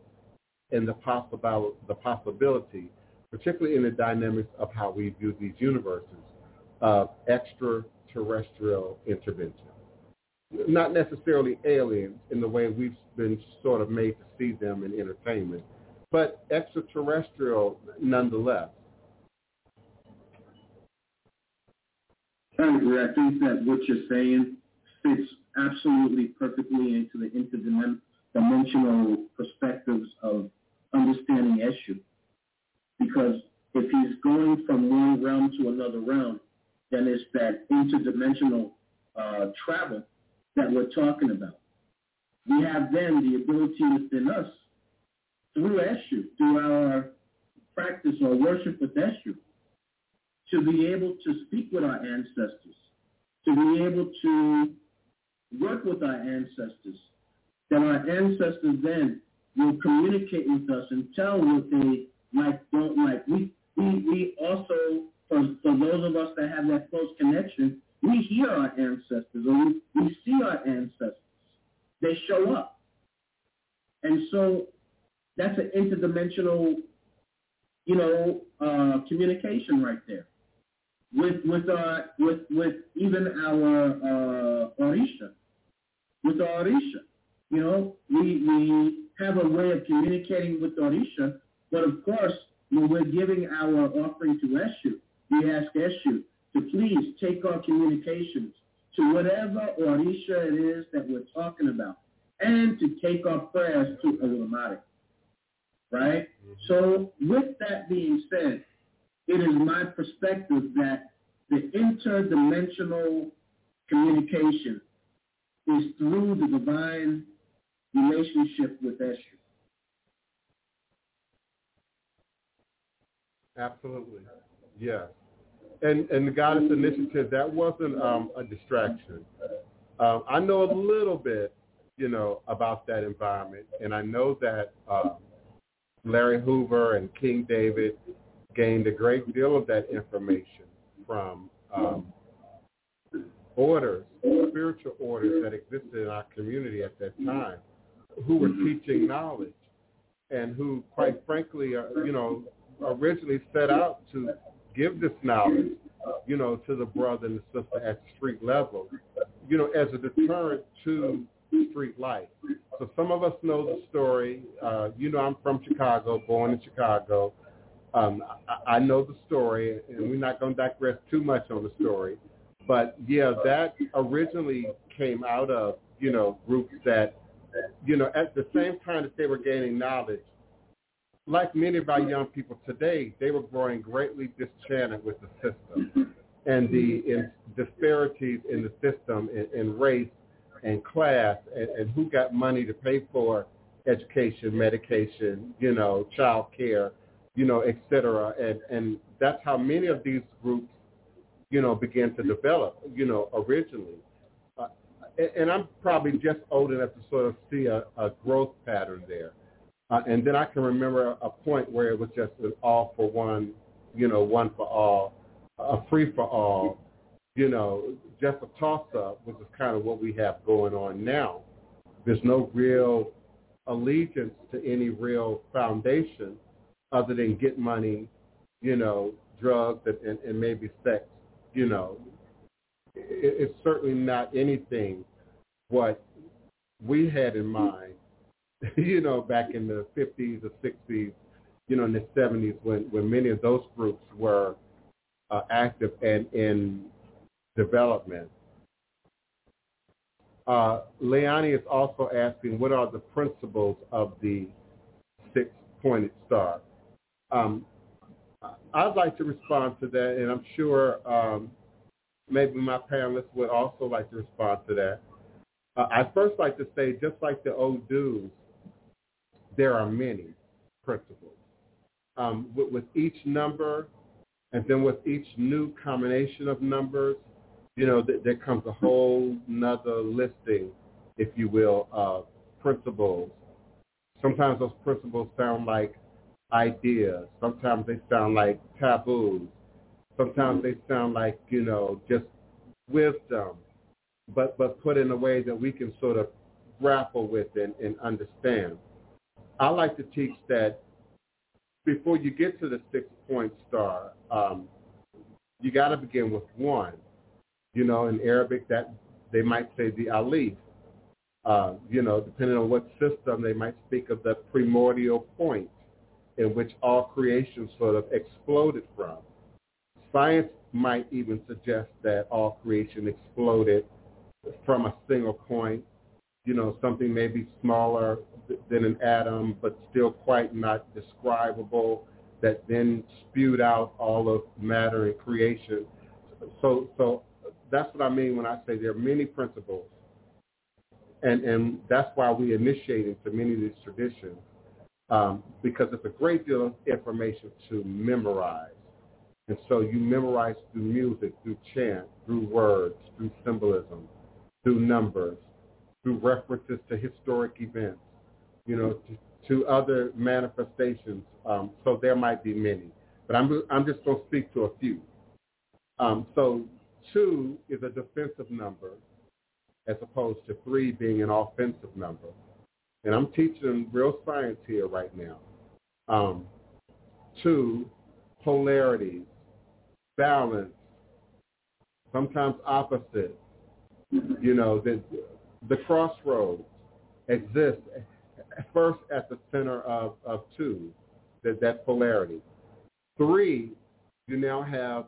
in the possible the possibility, particularly in the dynamics of how we view these universes, of extraterrestrial intervention. Not necessarily aliens in the way we've been sort of made to see them in entertainment, but extraterrestrial nonetheless. I agree. I think that what you're saying fits absolutely perfectly into the interdimensional perspectives of understanding Eshu. Because if he's going from one realm to another realm, then it's that interdimensional uh, travel that we're talking about. We have then the ability within us through Eshu, through our practice or worship with Eshu, to be able to speak with our ancestors, to be able to work with our ancestors, that our ancestors then will communicate with us and tell what they like, don't like. We, we, we also, for, for those of us that have that close connection, we hear our ancestors or we, we see our ancestors. They show up. And so that's an interdimensional you know, uh, communication right there. With with our with with even our uh, Orisha, with our Orisha, you know, we we have a way of communicating with Orisha, but of course, when we're giving our offering to Eshu, we ask Eshu to please take our communications to whatever Orisha it is that we're talking about, and to take our prayers to Olomare right? So with that being said, it is my perspective that the interdimensional communication is through the divine relationship with Eshu. Absolutely. Yeah. And and the Goddess Initiative, that wasn't um, a distraction. Um, I know a little bit, you know, about that environment, and I know that um, Larry Hoover and King David gained a great deal of that information from um, orders, spiritual orders that existed in our community at that time, who were teaching knowledge and who, quite frankly, uh, you know, originally set out to give this knowledge, you know, to the brother and the sister at street level, you know, as a deterrent to street life. So some of us know the story. Uh, you know, I'm from Chicago, born in Chicago. Um, I, I know the story, and we're not going to digress too much on the story. But yeah, that originally came out of you know groups that you know at the same time that they were gaining knowledge, like many of our young people today, they were growing greatly disenchanted with the system and the in disparities in the system in, in race and class and, and who got money to pay for education, medication, you know, child care, you know, et cetera. And, and that's how many of these groups, you know, began to develop, you know, originally. Uh, and, and I'm probably just old enough to sort of see a, a growth pattern there. Uh, and then I can remember a point where it was just an all for one, you know, one for all, a free for all, you know, just a toss-up, which is kind of what we have going on now. There's no real allegiance to any real foundation other than get money, you know, drugs and, and, and maybe sex, you know. It, it's certainly not anything what we had in mind, [LAUGHS] you know, back in the 50s or 60s, you know, in the 70s when, when many of those groups were uh, active and in development. Uh, is also asking, what are the principles of the six-pointed star? Um, I'd like to respond to that, and I'm sure um, maybe my panelists would also like to respond to that. Uh, I'd first like to say, just like the Odus, there are many principles. Um, with, with each number, and then with each new combination of numbers, you know, th- there comes a whole nother listing, if you will, of principles. Sometimes those principles sound like ideas. Sometimes they sound like taboos. Sometimes they sound like, you know, just wisdom, but, but put in a way that we can sort of grapple with and, and understand. I like to teach that before you get to the six-point star, um, you got to begin with one you know, in Arabic that they might say the alif. Uh, you know, depending on what system, they might speak of the primordial point in which all creation sort of exploded from. Science might even suggest that all creation exploded from a single point, you know, something maybe smaller than an atom, but still quite not describable, that then spewed out all of matter and creation. So, so that's what I mean when I say there are many principles. And, and that's why we initiate into many of these traditions, um, because it's a great deal of information to memorize. And so you memorize through music, through chant, through words, through symbolism, through numbers, through references to historic events, you know, to, to other manifestations. Um, so there might be many, but I'm, I'm just going to speak to a few. Um, so two is a defensive number as opposed to three being an offensive number. And I'm teaching real science here right now. Um, Two, polarities, balance, sometimes opposite. You know, the, the crossroads exist first at the center of, of two, that, that polarity. Three, you now have,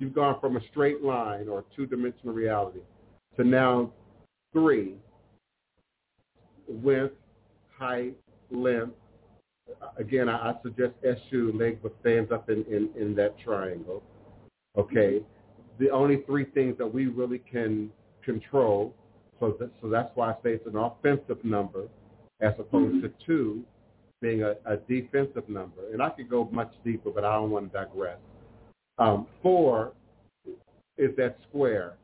you've gone from a straight line or two-dimensional reality to now three, width, height, length. Again, I, I suggest Eshu, leg but stands up in, in, in that triangle. Okay. The only three things that we really can control, so, that, so that's why I say it's an offensive number as opposed mm-hmm. to two being a, a, defensive number. And I could go much deeper, but I don't want to digress. Um, four is that square,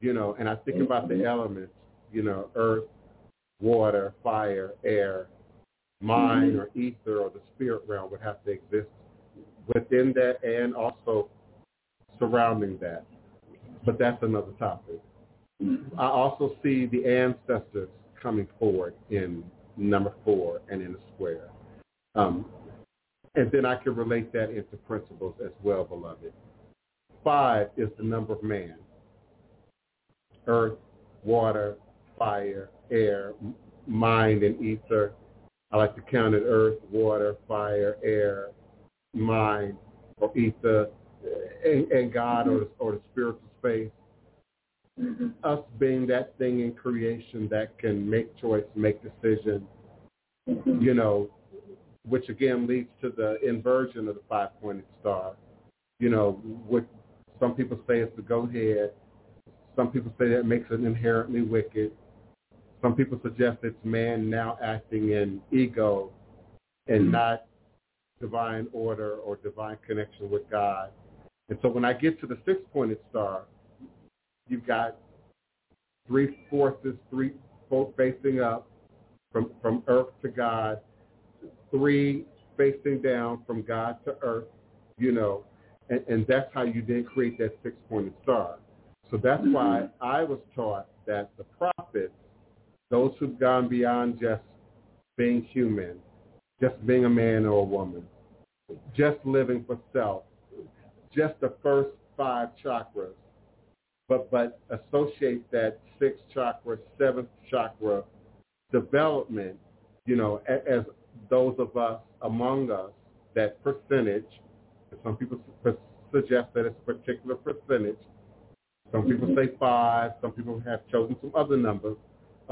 you know, and I think about the elements, you know, earth, water, fire, air, mind or ether or the spirit realm would have to exist within that and also surrounding that. But that's another topic. I also see the ancestors coming forward in number four and in the square. Um, and then I can relate that into principles as well, beloved. Five is the number of man. Earth, water, fire, air, mind, and ether. I like to count it earth, water, fire, air, mind, or ether, and, and God or the, or the spiritual space. Mm-hmm. Us being that thing in creation that can make choice, make decision, mm-hmm. you know, which again leads to the inversion of the five-pointed star. You know, what some people say is the go-ahead. Some people say that makes it inherently wicked. Some people suggest it's man now acting in ego and mm-hmm. not divine order or divine connection with God. And so when I get to the six-pointed star, you've got three forces, three both facing up from, from earth to God, three facing down from God to earth, you know, and, and that's how you then create that six-pointed star. So that's mm-hmm. why I was taught that the prophets those who've gone beyond just being human, just being a man or a woman, just living for self, just the first five chakras, but but associate that sixth chakra, seventh chakra development, you know, as those of us among us, that percentage, some people suggest that it's a particular percentage. Some people mm-hmm. say five. Some people have chosen some other numbers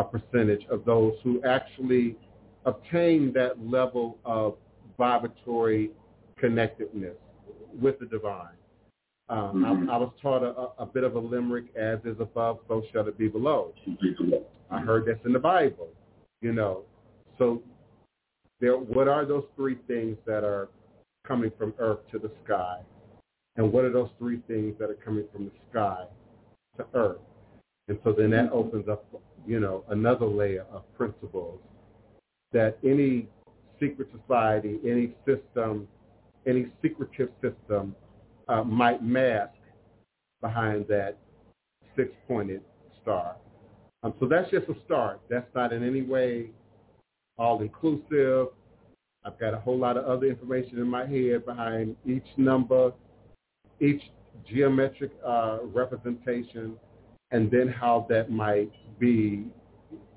a percentage of those who actually obtain that level of vibratory connectedness with the divine. Um, mm-hmm. I, I, was taught a, a, bit of a limerick, as is above, so shall it be below. I heard that's in the Bible, you know. So there, what are those three things that are coming from earth to the sky? And what are those three things that are coming from the sky to earth? And so then that opens up you know, another layer of principles that any secret society, any system, any secretive system uh, might mask behind that six-pointed star. Um, so that's just a start. That's not in any way all-inclusive. I've got a whole lot of other information in my head behind each number, each geometric uh, representation, and then how that might be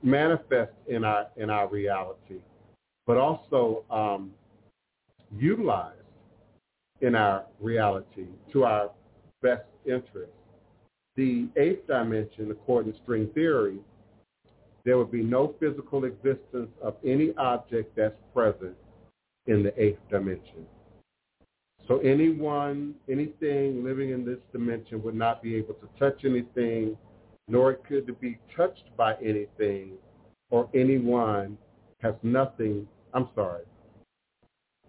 manifest in our in our reality, but also um, utilized in our reality to our best interest. The eighth dimension, according to string theory, there would be no physical existence of any object that's present in the eighth dimension. So anyone, anything living in this dimension would not be able to touch anything nor could it be touched by anything or anyone has nothing. I'm sorry.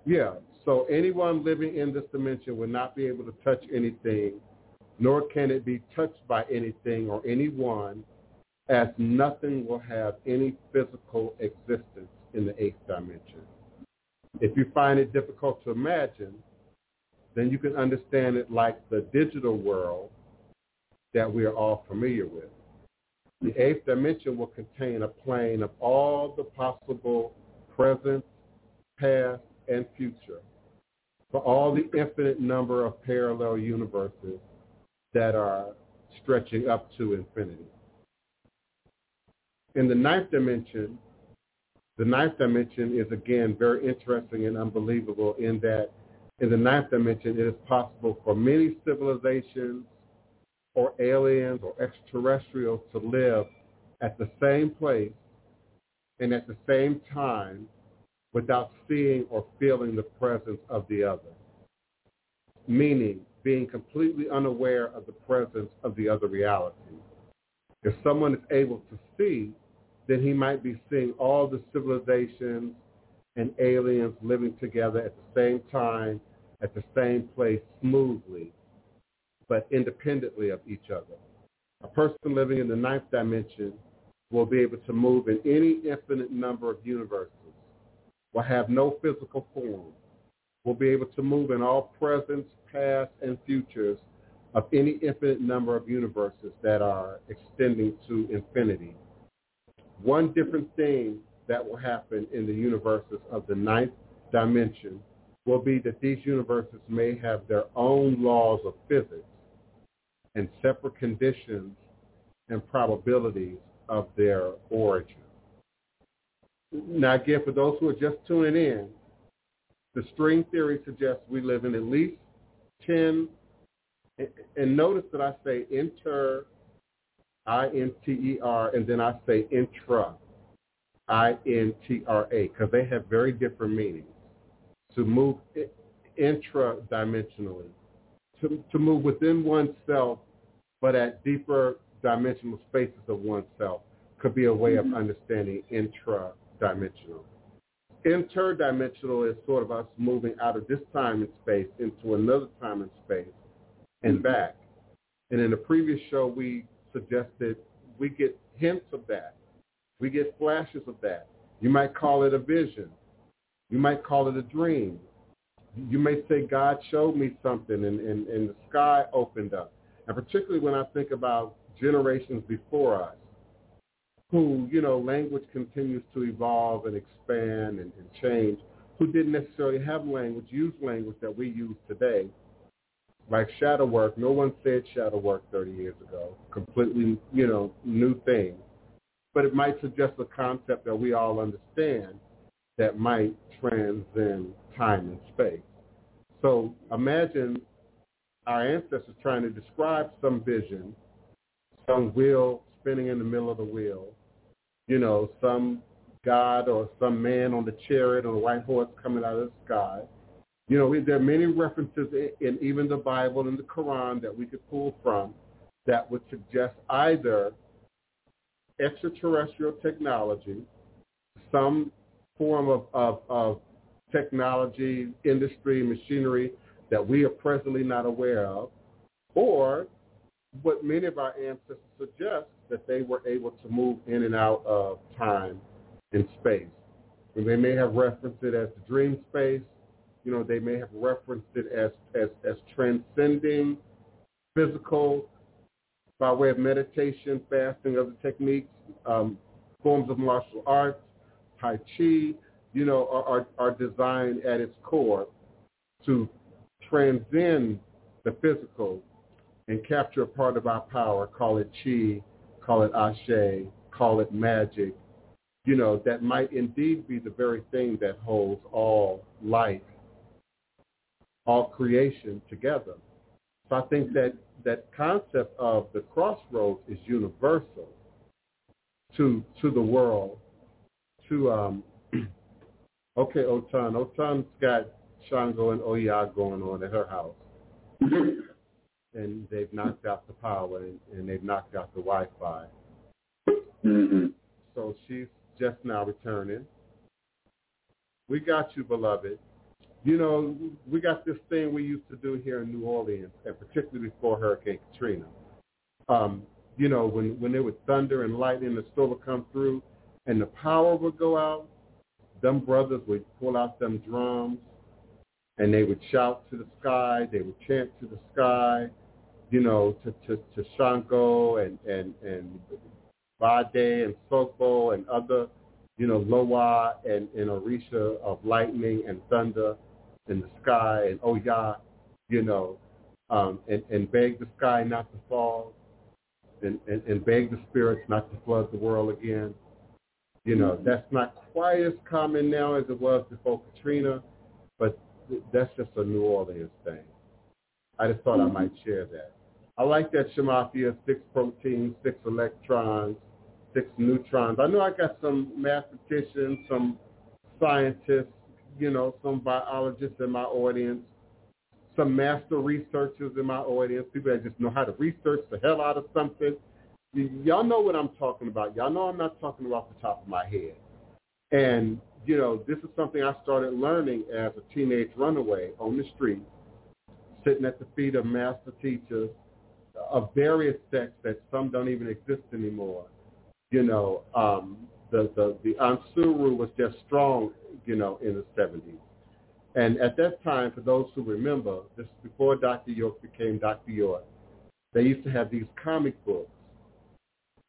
Yeah, so anyone living in this dimension will not be able to touch anything, nor can it be touched by anything or anyone, as nothing will have any physical existence in the eighth dimension. If you find it difficult to imagine, then you can understand it like the digital world that we are all familiar with. The eighth dimension will contain a plane of all the possible present, past, and future. for all the infinite number of parallel universes that are stretching up to infinity. In the ninth dimension, the ninth dimension is again very interesting and unbelievable in that in the ninth dimension it is possible for many civilizations or aliens or extraterrestrials to live at the same place and at the same time without seeing or feeling the presence of the other, meaning being completely unaware of the presence of the other reality. If someone is able to see, then he might be seeing all the civilizations and aliens living together at the same time, at the same place smoothly, but independently of each other. A person living in the ninth dimension will be able to move in any infinite number of universes, will have no physical form, will be able to move in all presents, past, and futures of any infinite number of universes that are extending to infinity. One different thing that will happen in the universes of the ninth dimension will be that these universes may have their own laws of physics and separate conditions and probabilities of their origin. Now again, for those who are just tuning in, the string theory suggests we live in at least 10, and notice that I say inter, I-N-T-E-R, and then I say intra, I-N-T-R-A, because they have very different meanings. To move intra-dimensionally, to, to move within oneself, but at deeper dimensional spaces of oneself could be a way of mm-hmm. understanding intra-dimensional. Interdimensional is sort of us moving out of this time and space into another time and space and mm-hmm. back. And in the previous show, we suggested we get hints of that. We get flashes of that. You might call it a vision. You might call it a dream. You may say, God showed me something and, and, and the sky opened up. And particularly when I think about generations before us who, you know, language continues to evolve and expand and, and change, who didn't necessarily have language, use language that we use today. Like shadow work, no one said shadow work 30 years ago. Completely, you know, new thing. But it might suggest a concept that we all understand that might transcend time and space. So imagine our ancestors trying to describe some vision, some wheel spinning in the middle of the wheel, you know, some god or some man on the chariot on a white horse coming out of the sky. You know, there are many references in even the Bible and the Quran that we could pull from that would suggest either extraterrestrial technology, some form of, of, of technology, industry, machinery that we are presently not aware of, or what many of our ancestors suggest that they were able to move in and out of time and space. And they may have referenced it as the dream space. You know, they may have referenced it as, as, as transcending physical by way of meditation, fasting, other techniques, um, forms of martial arts, Tai Chi, you know, are, are, are designed at its core to transcend the physical and capture a part of our power, call it chi, call it ashe, call it magic, you know, that might indeed be the very thing that holds all life, all creation together. So I think that that concept of the crossroads is universal to to the world. To um, [CLEARS THROAT] okay, Otun. Otun's got Shango and Oya going on at her house and they've knocked out the power and, and they've knocked out the Wi-Fi. Mm-hmm. So she's just now returning. We got you, beloved. You know, we got this thing we used to do here in New Orleans, and particularly before Hurricane Katrina. Um, you know, when when there was thunder and lightning, the storm would come through, and the power would go out. Them brothers would pull out them drums, and they would shout to the sky. They would chant to the sky you know, to, to, to Shango and, and, and Bade and Sogbo and other, you know, Loa and, and Orisha of lightning and thunder. in the sky and Oya, you know, um, and, and beg the sky not to fall and, and, and beg the spirits not to flood the world again. You know, that's not quite as common now as it was before Katrina, but that's just a New Orleans thing. I just thought I mm-hmm. might share that. I like that Shemafia, six proteins, six electrons, six neutrons. I know I got some mathematicians, some scientists, you know, some biologists in my audience, some master researchers in my audience, people that just know how to research the hell out of something. Y- y'all know what I'm talking about. Y'all know I'm not talking off the top of my head. And, you know, this is something I started learning as a teenage runaway on the street, sitting at the feet of master teachers of various sects that some don't even exist anymore. You know, um, the, the, the Ansaaru was just strong, you know, in the 70s. And at that time, for those who remember, this is before Dr. York became Dr. York, they used to have these comic books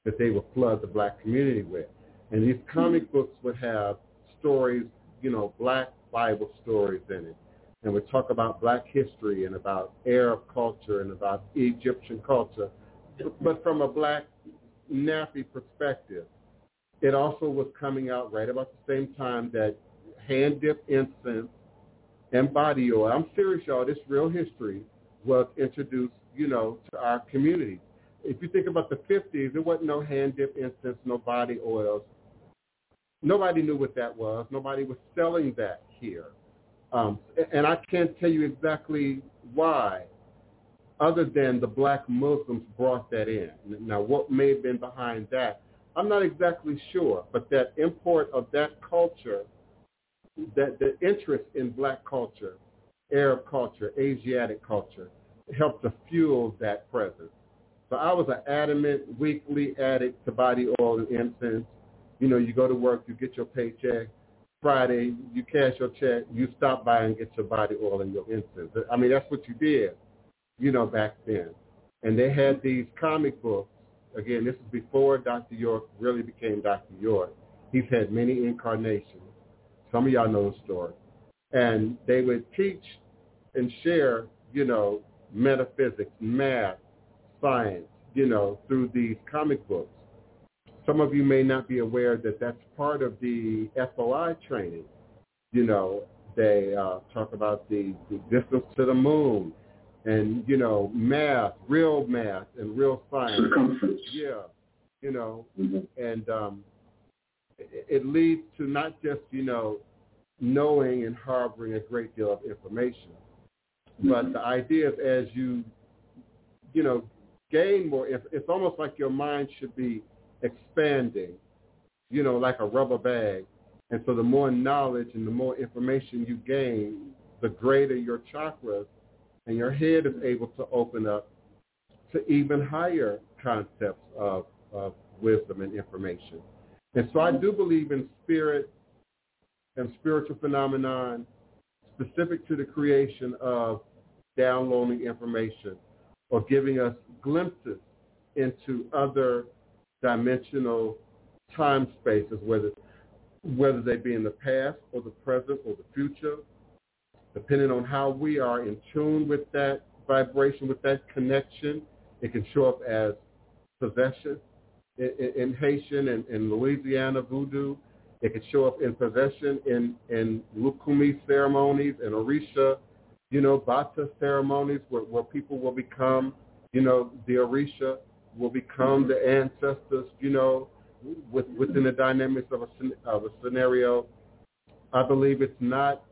that they would flood the black community with. And these comic books would have stories, you know, black Bible stories in it. And would talk about black history and about Arab culture and about Egyptian culture, but from a black nappy perspective. It also was coming out right about the same time that hand-dipped incense and body oil, I'm serious, y'all, this real history was introduced, you know, to our community. If you think about the 50s, there wasn't no hand-dipped incense, no body oils. Nobody knew what that was. Nobody was selling that here. Um, and I can't tell you exactly why, other than the black Muslims brought that in. Now, what may have been behind that, I'm not exactly sure, but that import of that culture, that the interest in black culture, Arab culture, Asiatic culture, helped to fuel that presence. So I was an adamant weekly addict to body oil and incense. You know, you go to work, you get your paycheck. Friday, you cash your check, you stop by and get your body oil and your incense. I mean, that's what you did, you know, back then. And they had these comic books. Again, this is before Dr. York really became Dr. York. He's had many incarnations. Some of y'all know the story. And they would teach and share, you know, metaphysics, math, science, you know, through these comic books. Some of you may not be aware that that's part of the FOI training. You know, they uh, talk about the, the distance to the moon and, you know, math, real math and real science. Circumference. Yeah, you know, Mm-hmm. and um, it, it leads to not just, you know, knowing and harboring a great deal of information, but the idea is as you, you know, gain more, it's almost like your mind should be expanding, you know, like a rubber bag. And so the more knowledge and the more information you gain, the greater your chakras and your head is able to open up to even higher concepts of, of wisdom and information. And so I do believe in spirit and spiritual phenomenon specific to the creation of downloading information or giving us glimpses into other dimensional time spaces, whether whether they be in the past or the present or the future, depending on how we are in tune with that vibration, with that connection, it can show up as possession in, in, in Haitian and in Louisiana voodoo. It can show up in possession in, in Lukumi ceremonies and Orisha, you know, Bata ceremonies where, where people will become, you know, the Orisha will become the ancestors, you know, with, within the dynamics of a, of a scenario. I believe it's not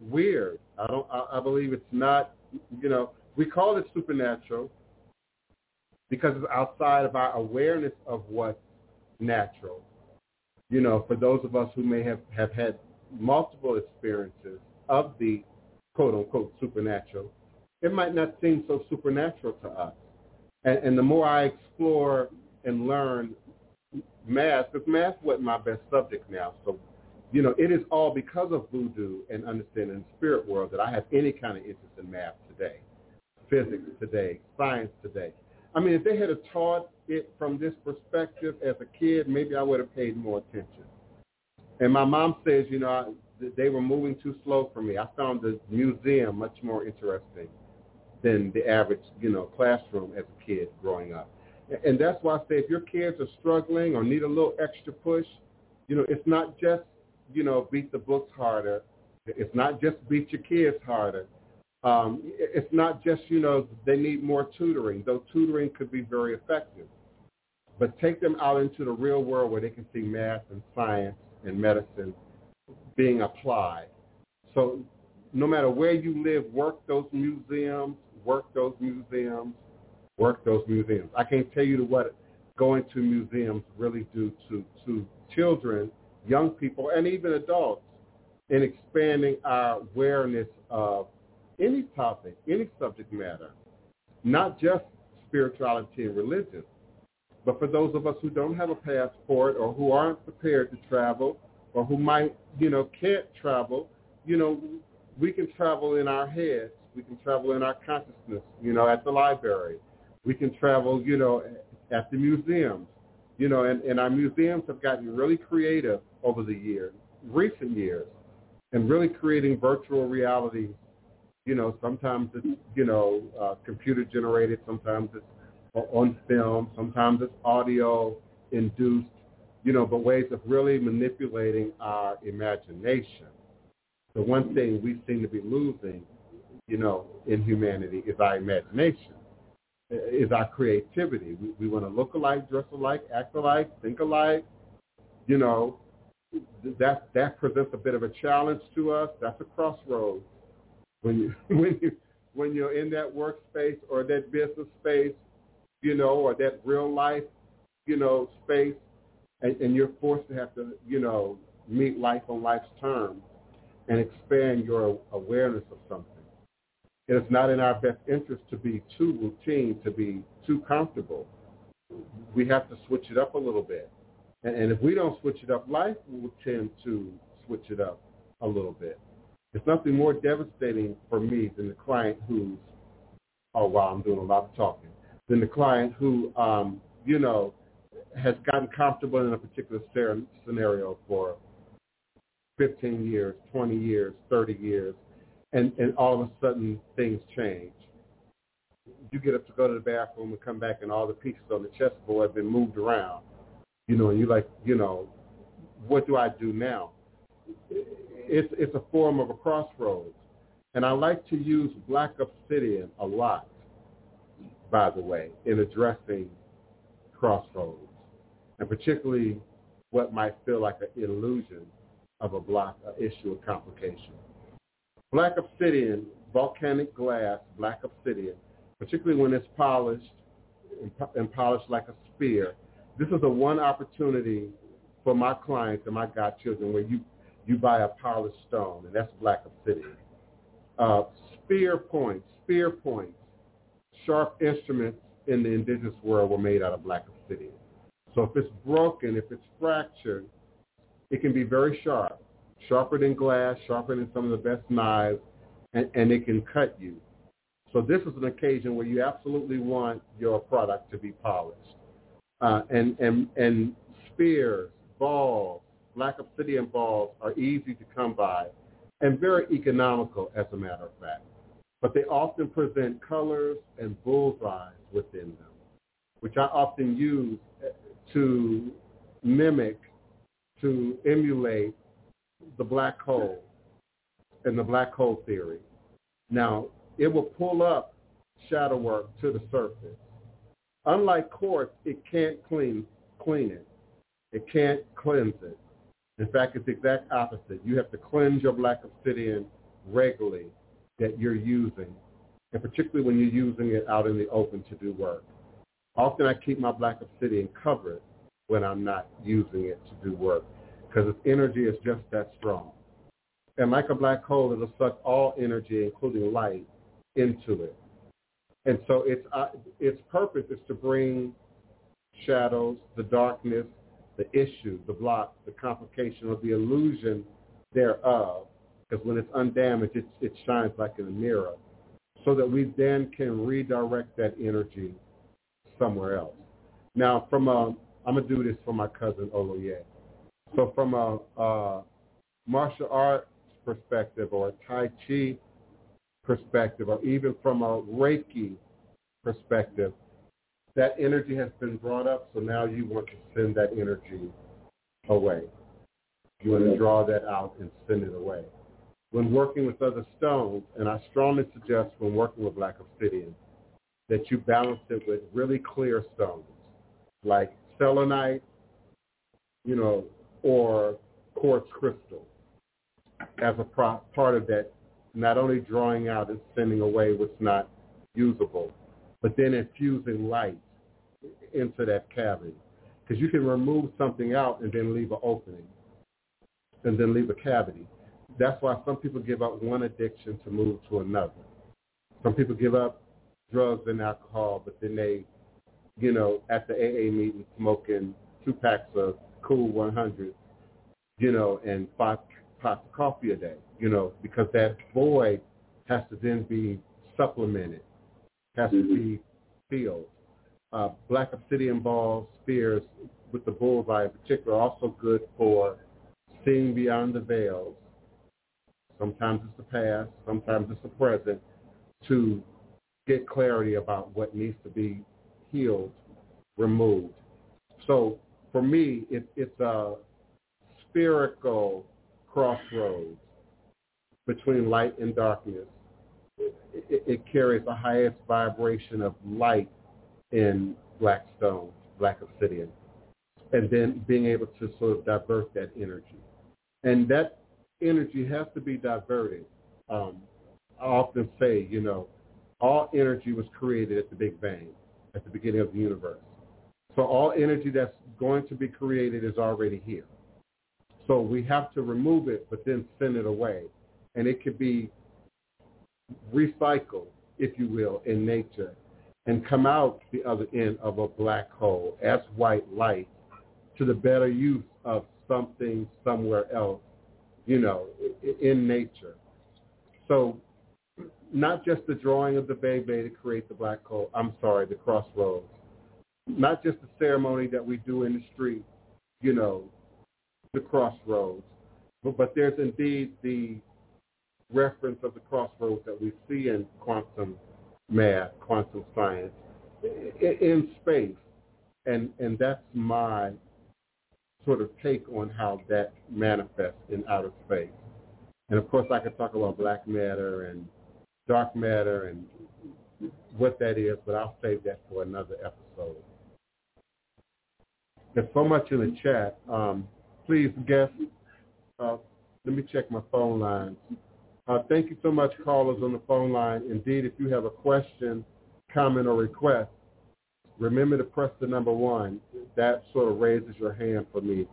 weird. I don't. I, I believe it's not. You know, we call it supernatural because it's outside of our awareness of what's natural. You know, for those of us who may have, have had multiple experiences of the quote unquote supernatural, it might not seem so supernatural to us. And, and the more I explore and learn math, because math wasn't my best subject now, so you know, it is all because of voodoo and understanding the spirit world that I have any kind of interest in math today, physics today, science today. I mean, if they had taught it from this perspective as a kid, maybe I would have paid more attention. And my mom says, you know, I, they were moving too slow for me. I found the museum much more interesting than the average, you know, classroom as a kid growing up. And that's why I say if your kids are struggling or need a little extra push, you know, it's not just, you know, beat the books harder. It's not just beat your kids harder. Um, it's not just, you know, they need more tutoring, though tutoring could be very effective. But take them out into the real world where they can see math and science and medicine being applied. So no matter where you live, work those museums, work those museums, work those museums. I can't tell you what going to museums really do to, to children, young people, and even adults in expanding our awareness of any topic, any subject matter, not just spirituality and religion, but for those of us who don't have a passport or who aren't prepared to travel or who might, you know, can't travel, you know, we can travel in our heads. We can travel in our consciousness, you know, at the library. We can travel, you know, at the museums. You know, and, and our museums have gotten really creative over the years, recent years, and really creating virtual reality. You know, sometimes it's, you know, uh, computer generated, sometimes it's on film, sometimes it's audio induced, you know, but ways of really manipulating our imagination. The one thing we seem to be losing, you know, in humanity is our imagination, is our creativity. We, we want to look alike, dress alike, act alike, think alike. You know, that that presents a bit of a challenge to us. That's a crossroads when you [LAUGHS] when you when you're in that workspace or that business space, you know, or that real life, you know, space and, and you're forced to have to, you know, meet life on life's terms and expand your awareness of something. It is not in our best interest to be too routine, to be too comfortable. We have to switch it up a little bit. And, and if we don't switch it up, life will tend to switch it up a little bit. It's nothing more devastating for me than the client who's, oh wow, I'm doing a lot of talking, than the client who, um, you know, has gotten comfortable in a particular scenario for 15 years, 20 years, 30 years, and, and all of a sudden things change. You get up to go to the bathroom and come back and all the pieces on the chessboard have been moved around. You know, and you're like, you know, what do I do now? It's, it's a form of a crossroads. And I like to use black obsidian a lot, by the way, in addressing crossroads and particularly what might feel like an illusion of a block, an issue, of complication. Black obsidian, volcanic glass, black obsidian, particularly when it's polished and polished like a spear, this is a one opportunity for my clients and my godchildren where you, you buy a polished stone, and that's black obsidian. Uh, spear points, spear points, sharp instruments in the indigenous world were made out of black obsidian. So if it's broken, if it's fractured, it can be very sharp, sharper than glass, sharper than some of the best knives, and, and it can cut you. So this is an occasion where you absolutely want your product to be polished. Uh, and, and, and spears, balls, black obsidian balls are easy to come by and very economical as a matter of fact. But they often present colors and bullseyes within them, which I often use to mimic, to emulate the black hole and the black hole theory. Now, it will pull up shadow work to the surface. Unlike quartz, it can't clean, clean it. It can't cleanse it. In fact, it's the exact opposite. You have to cleanse your black obsidian regularly that you're using, and particularly when you're using it out in the open to do work. Often I keep my black obsidian covered when I'm not using it to do work because its energy is just that strong. And like a black hole, it'll suck all energy, including light, into it. And so its, uh, its purpose is to bring shadows, the darkness, the issue, the block, the complication, or the illusion thereof. Because when it's undamaged, it, it shines like in a mirror. So that we then can redirect that energy somewhere else. Now, from a, I'm gonna do this for my cousin Oloye. So from a, a martial arts perspective or a Tai Chi perspective or even from a Reiki perspective, that energy has been brought up, so now you want to send that energy away. You want to draw that out and send it away. When working with other stones, and I strongly suggest when working with black obsidian, that you balance it with really clear stones, like selenite, you know, or quartz crystal as a pro- part of that, not only drawing out and sending away what's not usable, but then infusing light into that cavity. Because you can remove something out and then leave an opening and then leave a cavity. That's why some people give up one addiction to move to another. Some people give up drugs and alcohol, but then they, you know, at the AA meeting smoking two packs of Kool 100, you know, and five pots of coffee a day, you know, because that void has to then be supplemented, has to be filled. Uh, black obsidian balls, spears with the bullseye in particular, are also good for seeing beyond the veils. Sometimes it's the past, sometimes it's the present, to get clarity about what needs to be healed, removed. So for me, it, it's a spherical crossroads between light and darkness. It, it, it carries the highest vibration of light in black stone, black obsidian, and then being able to sort of divert that energy. And that energy has to be diverted. Um, I often say, you know, all energy was created at the Big Bang, at the beginning of the universe. So all energy that's going to be created is already here. So we have to remove it, but then send it away. And it could be recycled, if you will, in nature and come out the other end of a black hole as white light to the better use of something somewhere else, you know, in nature. So not just the drawing of the baby to create the black hole, I'm sorry, the crossroads, not just the ceremony that we do in the street, you know, the crossroads, but, but there's indeed the reference of the crossroads that we see in quantum math, quantum science, in space. And, and that's my sort of take on how that manifests in outer space. And of course, I could talk about black matter and dark matter and what that is, but I'll save that for another episode. There's so much in the chat. Um, please, guests, uh, let me check my phone lines. Uh, thank you so much, callers on the phone line. Indeed, if you have a question, comment, or request, remember to press the number one. That sort of raises your hand for me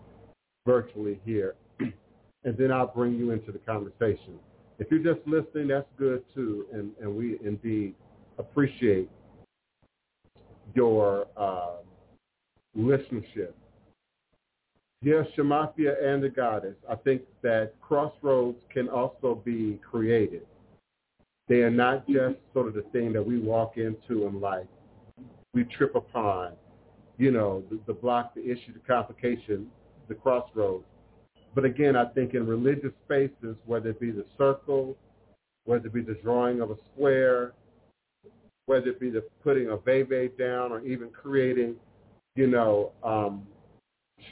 virtually here. [CLEARS THROAT] and then I'll bring you into the conversation. If you're just listening, that's good too. And, and we indeed appreciate your uh, listenership. Yes, Shemafia and the goddess. I think that crossroads can also be created. They are not just sort of the thing that we walk into in life. We trip upon, you know, the, the block, the issue, the complication, the crossroads. But again, I think in religious spaces, whether it be the circle, whether it be the drawing of a square, whether it be the putting a veve down or even creating, you know, um,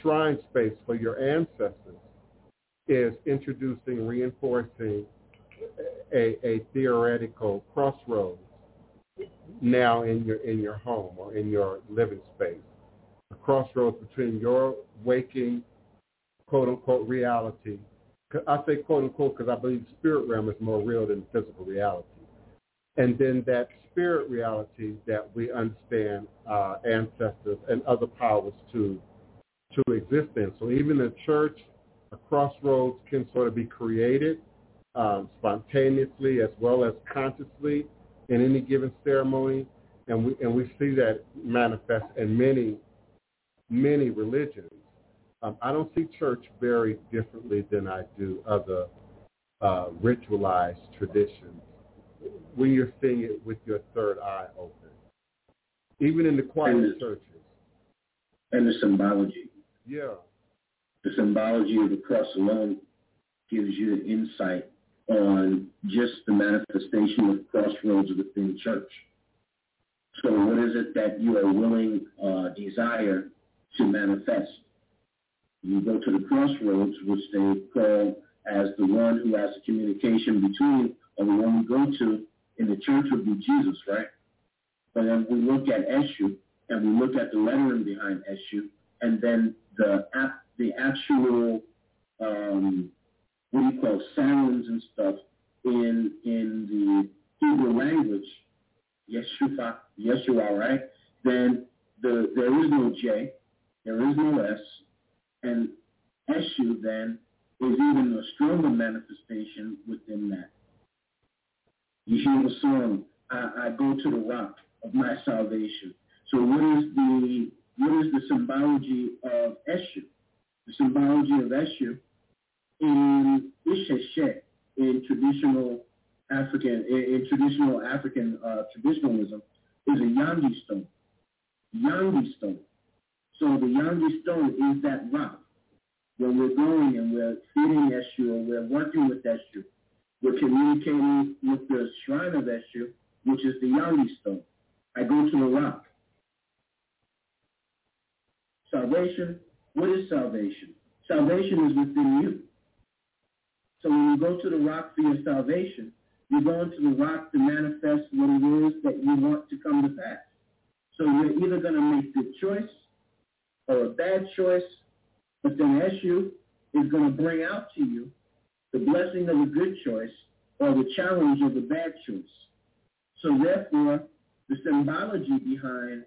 shrine space for your ancestors is introducing, reinforcing a, a theoretical crossroads now in your in your home or in your living space. A crossroads between your waking quote unquote reality. I say quote unquote because I believe spirit realm is more real than physical reality. And then that spirit reality that we understand uh, ancestors and other powers to to exist in. So even the church, a crossroads can sort of be created um, spontaneously as well as consciously in any given ceremony. And we, and we see that manifest in many, many religions. Um, I don't see church very differently than I do other uh, ritualized traditions when you're seeing it with your third eye open. Even in the quiet churches. And the symbology yeah. The symbology of the cross alone gives you an insight on just the manifestation of crossroads within church. So what is it that you are willing, uh, desire to manifest? You go to the crossroads, which they call as the one who has the communication between, one we go to in the church would be Jesus, right? But then we look at Eshu, and we look at the lettering behind Eshu, and then the the actual um, what do you call sounds and stuff in in the Hebrew language, Yeshua, Yeshua, right? Then the there is no J, there is no S, and Eshu then is even a stronger manifestation within that. You hear the song, I, I go to the rock of my salvation. So what is the what is the symbology of Eshu? The symbology of Eshu in Isese, in traditional African in, in traditional African uh, traditionalism is a Yangi stone. Yangi stone. So the Yangi stone is that rock. When we're going and we're feeding Eshu or we're working with Eshu, we're communicating with the shrine of Eshu, which is the Yangi stone. I go to the rock. Salvation, what is salvation? Salvation is within you. So when you go to the rock for your salvation, you're going to the rock to manifest what it is that you want to come to pass. So you're either going to make good choice or a bad choice, but then Eshu is going to bring out to you the blessing of a good choice or the challenge of the bad choice. So therefore, the symbology behind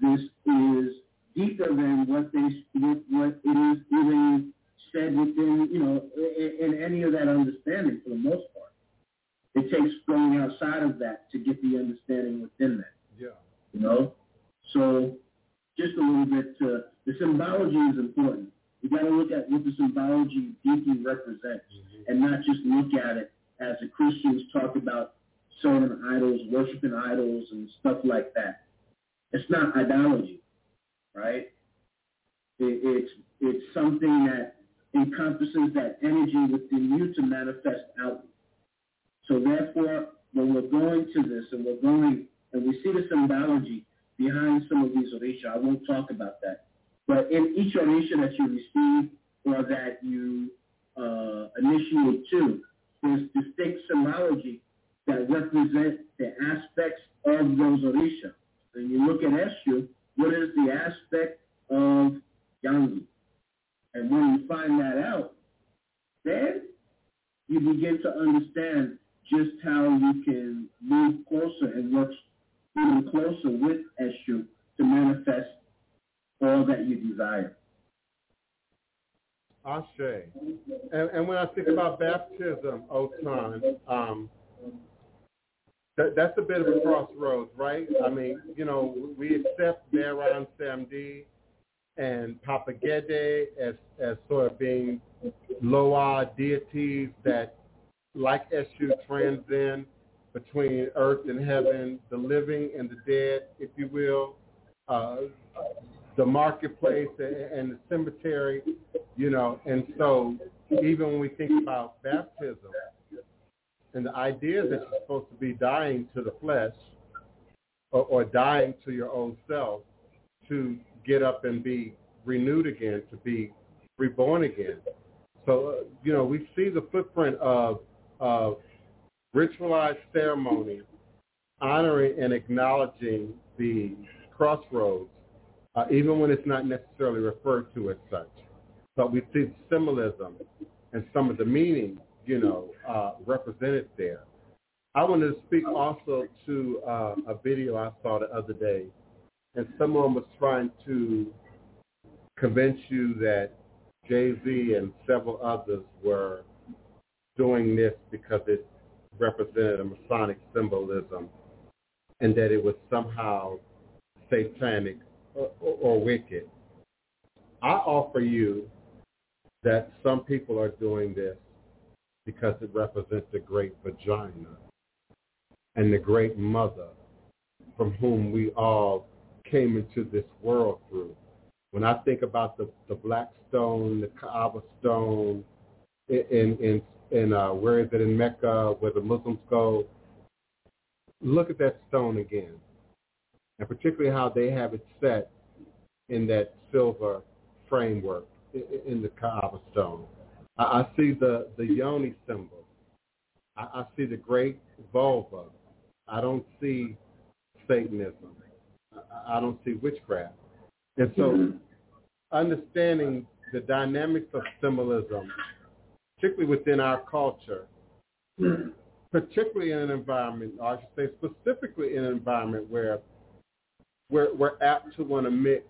this is deeper than what they what, what it is even said within you know in, in any of that understanding for the most part. It takes going outside of that to get the understanding within that. Yeah. You know, so just a little bit. To, the symbology is important. You got to look at what the symbology deeply represents, mm-hmm. and not just look at it as the Christians talk about serving idols, worshiping idols, and stuff like that. It's not idolatry, right? It, it's it's something that encompasses that energy within you to manifest out. So therefore, when we're going to this and we're going and we see the symbology behind some of these orisha, I won't talk about that. But in each orisha that you receive or that you uh, initiate to, there's distinct symbology that represent the aspects of those orisha. When you look at Eshu, what is the aspect of Yangi? And when you find that out, then you begin to understand just how you can move closer and work even closer with Eshu to manifest all that you desire. Ashe. And, and when I think about baptism, Otun, um, that, that's a bit of a crossroads, right? I mean, you know, we accept Baron Samedi and Papa Gede as, as sort of being Loa deities that, like Eshu, transcend between earth and heaven, the living and the dead, if you will. Uh, the marketplace and the cemetery, you know, and so even when we think about baptism and the idea that you're supposed to be dying to the flesh or, or dying to your own self to get up and be renewed again, to be reborn again. So, uh, you know, we see the footprint of, of ritualized ceremony honoring and acknowledging the crossroads uh, even when it's not necessarily referred to as such. But we see symbolism and some of the meaning, you know, uh, represented there. I wanted to speak also to uh, a video I saw the other day, and someone was trying to convince you that Jay-Z and several others were doing this because it represented a Masonic symbolism and that it was somehow satanic or, wicked. I offer you that some people are doing this because it represents the great vagina and the great mother from whom we all came into this world through. When I think about the, the black stone, the Kaaba stone, in in in uh, where is it in Mecca where the Muslims go. Look at that stone again, and particularly how they have it set in that silver framework in the Kaaba stone. I, see the the yoni symbol. I, I see the great vulva. I don't see Satanism. I, I don't see witchcraft. And so, mm-hmm. understanding the dynamics of symbolism, particularly within our culture, mm-hmm. particularly in an environment, or I should say specifically in an environment where we're, we're apt to want to mix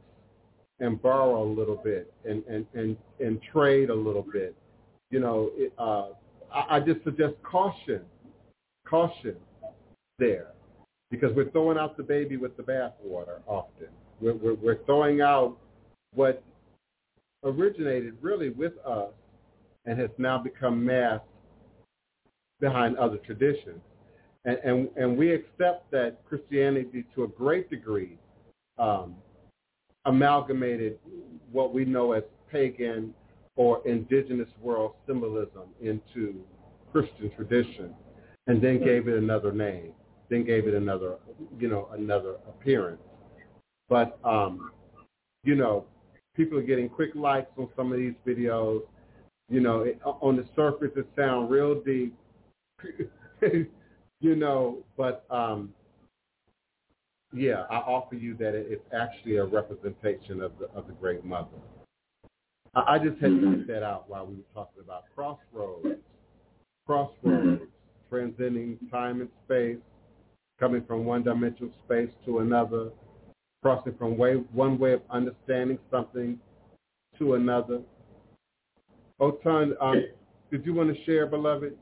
and borrow a little bit and, and, and, and trade a little bit. You know, it, uh, I, I just suggest caution, caution there, because we're throwing out the baby with the bathwater often. We're, we're, we're throwing out what originated really with us and has now become masked behind other traditions. And, and, and we accept that Christianity to a great degree um, amalgamated what we know as pagan or indigenous world symbolism into Christian tradition and then gave it another name, then gave it another, you know, another appearance. But, um, you know, people are getting quick likes on some of these videos. You know, it, on the surface it sounds real deep, [LAUGHS] you know, but um, yeah, I offer you that it's actually a representation of the of the Great Mother. I, I just had mm-hmm. to get that out while we were talking about crossroads, crossroads, mm-hmm. transcending time and space, coming from one dimensional space to another, crossing from way one way of understanding something to another. Otun, um, did you want to share, beloved?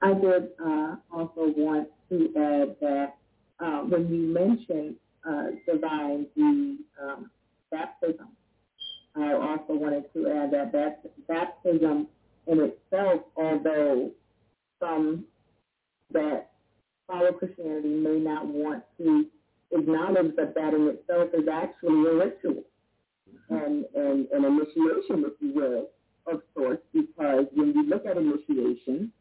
I did uh, also want to add that uh, when you mentioned uh, divine, the um, baptism, I also wanted to add that, baptism in itself, although some that follow Christianity may not want to acknowledge that that in itself is actually a ritual mm-hmm. and, and an initiation, if you will, of sorts, because when you look at initiation,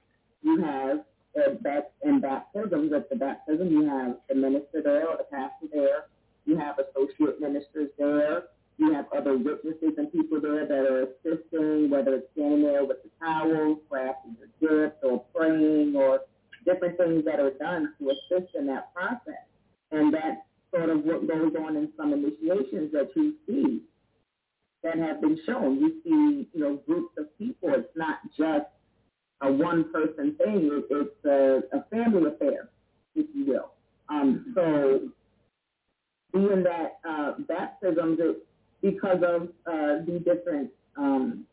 you have and that and baptisms. At the baptism, you have the minister there or the pastor there. You have associate ministers there. You have other witnesses and people there that are assisting, whether it's standing there with the towel, crafting the gifts, or praying, or different things that are done to assist in that process. And that's sort of what goes on in some initiations that you see that have been shown. You see, you know, groups of people. It's not just a one person thing. It, it's a, a family affair, if you will. Um, so being that uh, baptisms, it, because of uh, the different um,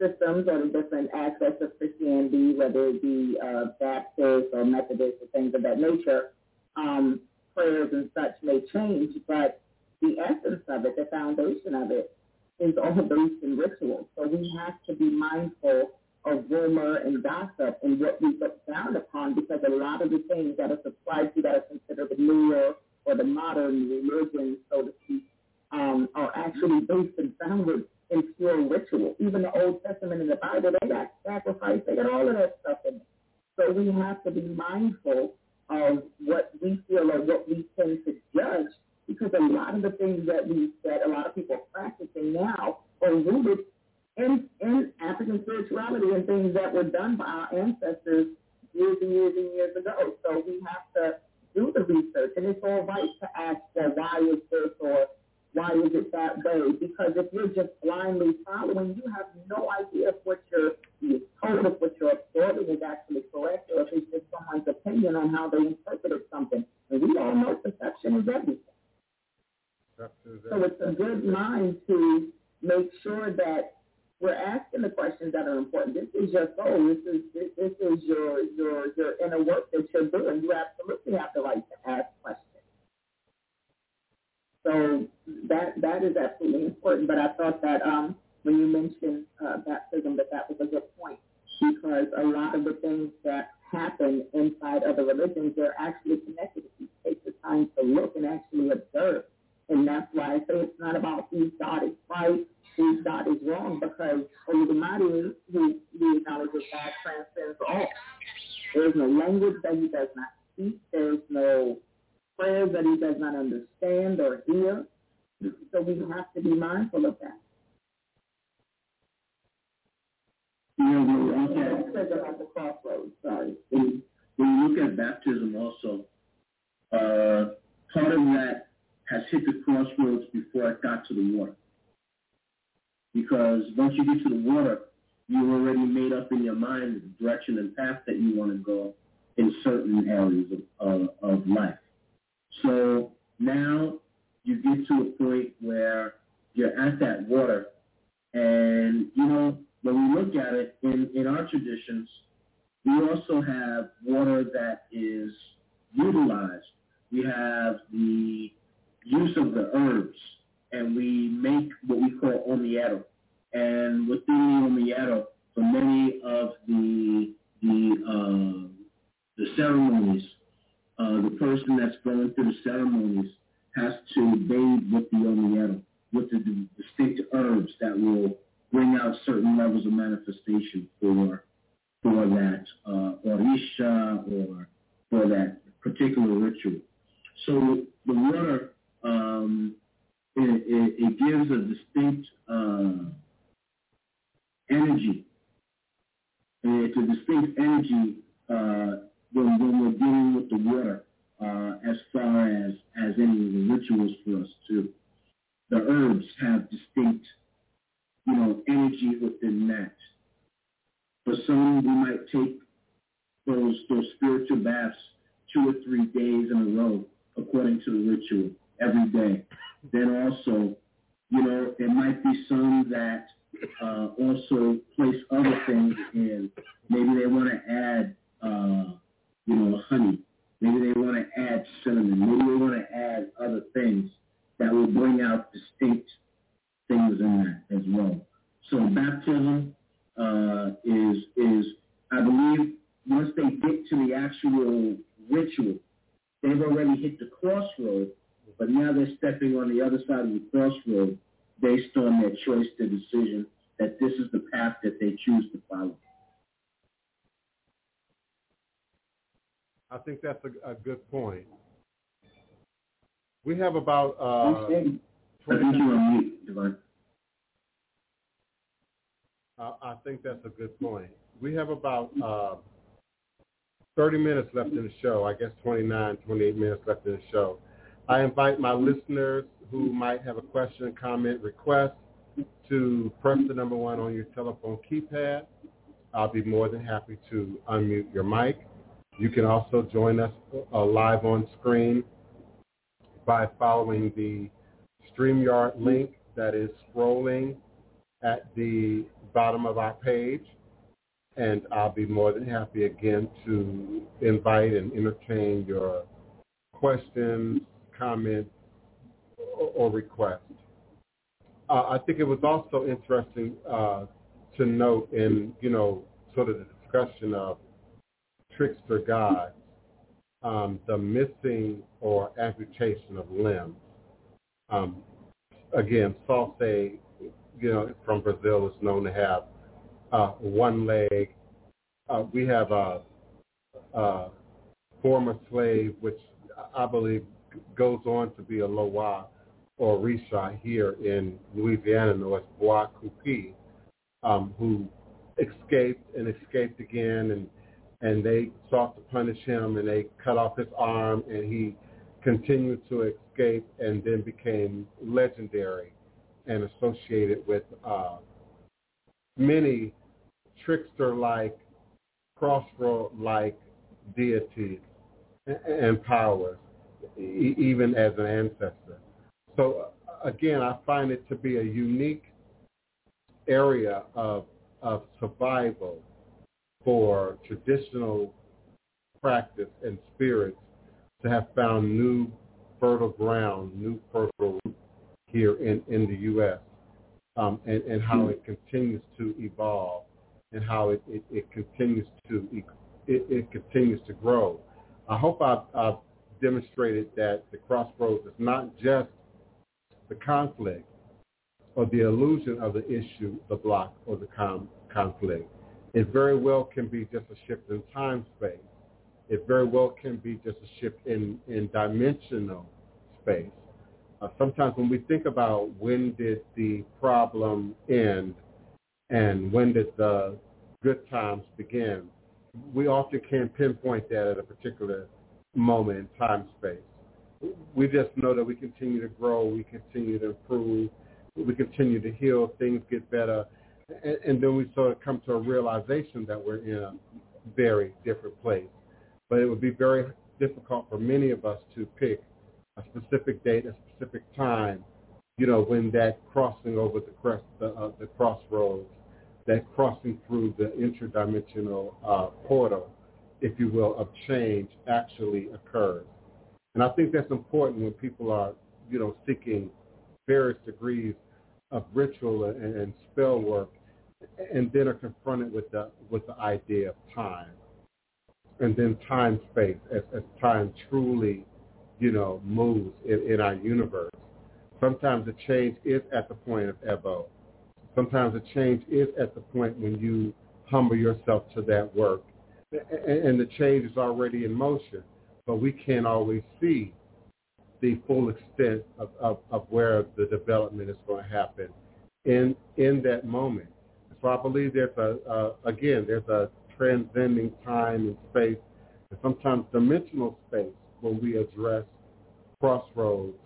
systems or the different aspects of Christianity, whether it be uh, Baptist or Methodist or things of that nature, um, prayers and such may change, but the essence of it, the foundation of it, is all [LAUGHS] based in rituals. So we have to be mindful of rumor and gossip and what we look down upon because a lot of the things that are subscribed to that are considered the newer or the modern religion, so to speak, um, are actually based and founded in pure ritual. Even the Old Testament and the Bible, they got sacrifice, they got all of that stuff in it. So we have to be mindful of what we feel or what we tend to judge because a lot of the things that we that a lot of people are practicing now are rooted in, in African spirituality and things that were done by our ancestors years and years and years ago. So we have to do the research, and it's all right to ask, well, why is this or why is it that way? Because if you're just blindly following, you have no idea if what you're being told, if what you're absorbing is actually correct, or if it's just someone's opinion on how they interpreted something. And we all know perception is everything. So it's a good mind to make sure that we're asking the questions that are important. This is your soul. This is this, this is your your your inner work that you're doing. You absolutely have the right to ask questions. So that that is absolutely important. But I thought that um, when you mentioned uh, baptism, that that was a good point because a lot of the things that happen inside other religions, they're actually connected. If you take the time to look and actually observe, and that's why I say it's not about whose God is right who God is wrong because Olodumare, who we acknowledge as God, transcends all. There is no language that he does not speak. There is no prayers that he does not understand or hear. So we have to be mindful of that. You know, when we look at, It says about the crossroads, sorry. when, when you look at baptism also, uh, part of that has hit the crossroads got to the water. Because once you get to the water, you've already made up in your mind the direction and path that you want to go in certain areas of, of, of life. So now you get to a point where you're at that water and, you know, when we look at it in, in our traditions, we also have water that is utilized. We have the use of the herbs, and we make what we call omiero. And within the omiero, for many of the the uh, the ceremonies, uh, the person that's going through the ceremonies has to bathe with the omiero, with the, the distinct herbs that will bring out certain levels of manifestation for for that uh, orisha or for that particular ritual. So the water, um, it, it, it gives a distinct uh, energy. It's a distinct energy uh, when, when we're dealing with the water uh, as far as, as any of the rituals for us too. The herbs have distinct, you know, energy within that. For some, we might take those those spiritual baths two or three days in a row according to the ritual every day. Then also, you know, there might be some that uh, also place other things in. Maybe they want to add, uh, you know, honey. Maybe they want to add cinnamon. Maybe they want to add other things that will bring out distinct things in that as well. So baptism uh, is is I believe once they get to the actual ritual, they've already hit the crossroad, but now they're stepping on the other side of the crossroad based on their choice, their decision that this is the path that they choose to follow. I think that's a, a good point. We have about uh, I think 20 you're mute, Devon. Uh, I think that's a good point. We have about uh, 30 minutes left in the show. I guess 29, 28 minutes left in the show. I invite my listeners who might have a question, comment, request to press the number one on your telephone keypad. I'll be more than happy to unmute your mic. You can also join us uh, live on screen by following the StreamYard link that is scrolling at the bottom of our page. And I'll be more than happy again to invite and entertain your questions, comments, or, requests. Uh, I think it was also interesting uh, to note in, you know, sort of the discussion of trickster gods, um, the missing or amputation of limbs. Um, again, Saci, you know, from Brazil is known to have uh, one leg. Uh, we have a, a former slave, which I believe goes on to be a Loa or Risha here in Louisiana, known as Bois Coupi, um, who escaped and escaped again, and and they sought to punish him, and they cut off his arm, and he continued to escape, and then became legendary and associated with uh, many trickster-like, crossroad-like deities and powers, e- even as an ancestor. So again, I find it to be a unique area of, of survival for traditional practice and spirits to have found new fertile ground, new fertile here in, in the U.S. Um, and, and how it continues to evolve and how it, it, it continues to it, it continues to grow. I hope I've, I've demonstrated that the crossroads is not just the conflict, or the illusion of the issue, the block, or the com- conflict. It very well can be just a shift in time space. It very well can be just a shift in, in dimensional space. Uh, sometimes when we think about when did the problem end and when did the good times begin, we often can't pinpoint that at a particular moment in time space. We just know that we continue to grow, we continue to improve, we continue to heal, things get better, and, and then we sort of come to a realization that we're in a very different place. But it would be very difficult for many of us to pick a specific date, a specific time, you know, when that crossing over the crest, the, uh, the crossroads, that crossing through the interdimensional uh, portal, if you will, of change actually occurs. And I think that's important when people are, you know, seeking various degrees of ritual and, and spell work, and then are confronted with the with the idea of time, and then time space as, as time truly, you know, moves in, in our universe. Sometimes the change is at the point of ebo. Sometimes the change is at the point when you humble yourself to that work, and, the change is already in motion but we can't always see the full extent of, of, of where the development is going to happen in in that moment. So I believe there's a, uh, again, there's a transcending time and space, and sometimes dimensional space when we address crossroads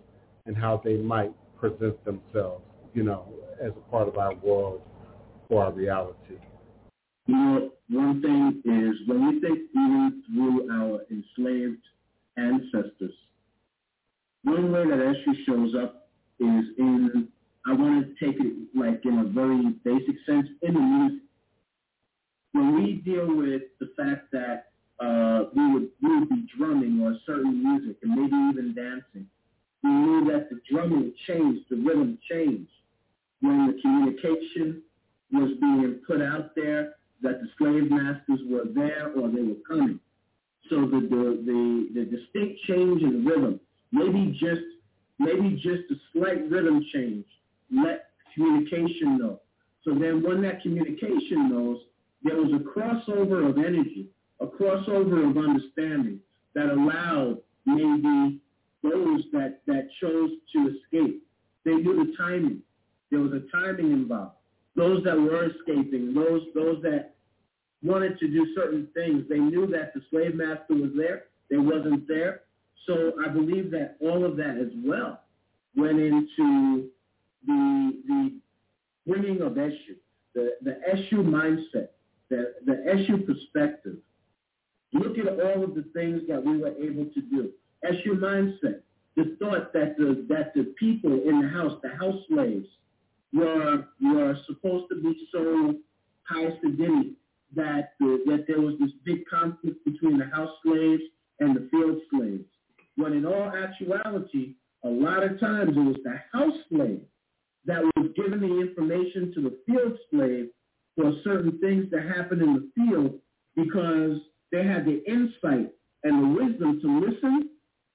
and how they might present themselves, you know, as a part of our world or our reality. You know, one thing is when we think even through our enslaved ancestors, one way that Eshu shows up is in, I want to take it like in a very basic sense, in the music. When we deal with the fact that uh, we, would, we would be drumming or certain music and maybe even dancing, we knew that the drumming changed, the rhythm changed. When the communication was being put out there, that the slave masters were there or they were coming. So the the the, the distinct change in rhythm, maybe just maybe just a slight rhythm change, let communication know. So then when that communication knows, there was a crossover of energy, a crossover of understanding that allowed maybe those that, that chose to escape. They knew the timing. There was a timing involved. Those that were escaping, those those that wanted to do certain things. They knew that the slave master was there. They wasn't there. So I believe that all of that as well went into the the bringing of Eshu, the, the Eshu mindset, the, the Eshu perspective. Look at all of the things that we were able to do. Eshu mindset, the thought that the that the people in the house, the house slaves, were were supposed to be so sedity that the, that there was this big conflict between the house slaves and the field slaves. When in all actuality, a lot of times it was the house slave that was giving the information to the field slave for certain things that happened in the field because they had the insight and the wisdom to listen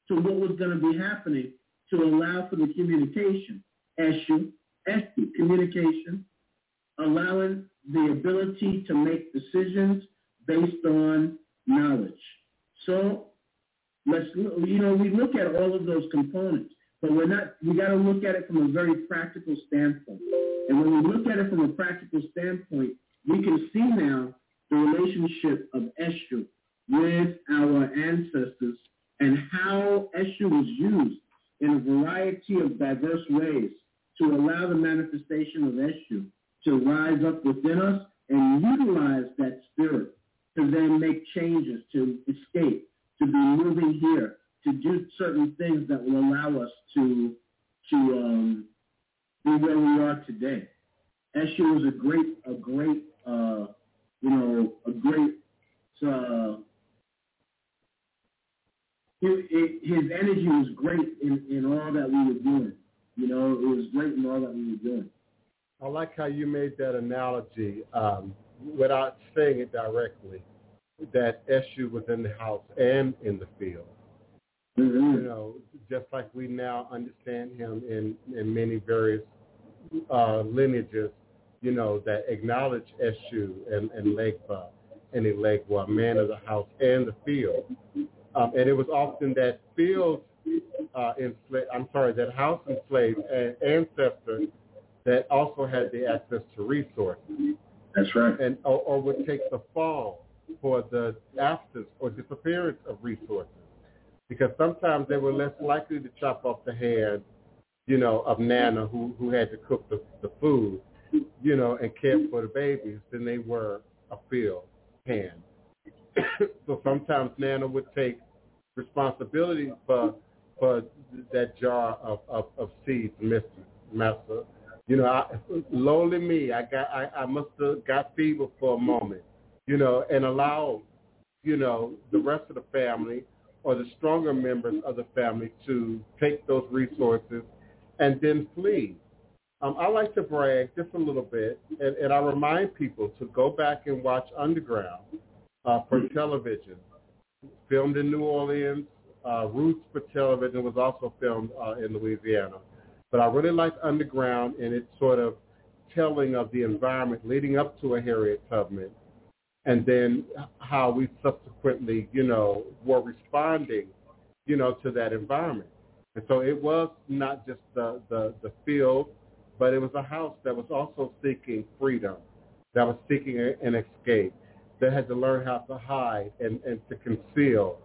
to what was going to be happening to allow for the communication. Eshu, Eshu, communication, allowing the ability to make decisions based on knowledge. So let's, you know, we look at all of those components, but we're not, we got to look at it from a very practical standpoint. And when we look at it from a practical standpoint, we can see now the relationship of Eshu with our ancestors and how Eshu was used in a variety of diverse ways to allow the manifestation of Eshu to rise up within us and utilize that spirit to then make changes, to escape, to be moving here, to do certain things that will allow us to to um, be where we are today. Eshu was a great, a great, uh, you know, a great. Uh, his, his energy was great in, in all that we were doing. You know, it was great in all that we were doing. I like how you made that analogy um, without saying it directly, that Eshu was in the house and in the field. Mm-hmm. You know, just like we now understand him in, in many various uh, lineages, you know, that acknowledge Eshu and, and Legba and Elegua, man of the house and the field. Um, and it was often that field uh, enslaved, I'm sorry, that house enslaved ancestors that also had the access to resources. That's right. And or, or would take the fall for the absence or disappearance of resources. Because sometimes they were less likely to chop off the hand, you know, of Nana who, who had to cook the, the food, you know, and care for the babies than they were a field hand. [COUGHS] so sometimes Nana would take responsibility for for that jar of, of, of seeds, Mr. Master. You know, I, lowly me, I got I, I must have got fever for a moment, you know, and allow, you know, the rest of the family or the stronger members of the family to take those resources and then flee. Um, I like to brag just a little bit, and, and I remind people to go back and watch Underground uh, for television, filmed in New Orleans. Uh, Roots for television was also filmed uh, in Louisiana. But I really like Underground and its sort of telling of the environment leading up to a Harriet Tubman and then how we subsequently, you know, were responding, you know, to that environment. And so it was not just the, the, the field, but it was a house that was also seeking freedom, that was seeking an escape, that had to learn how to hide and, and to conceal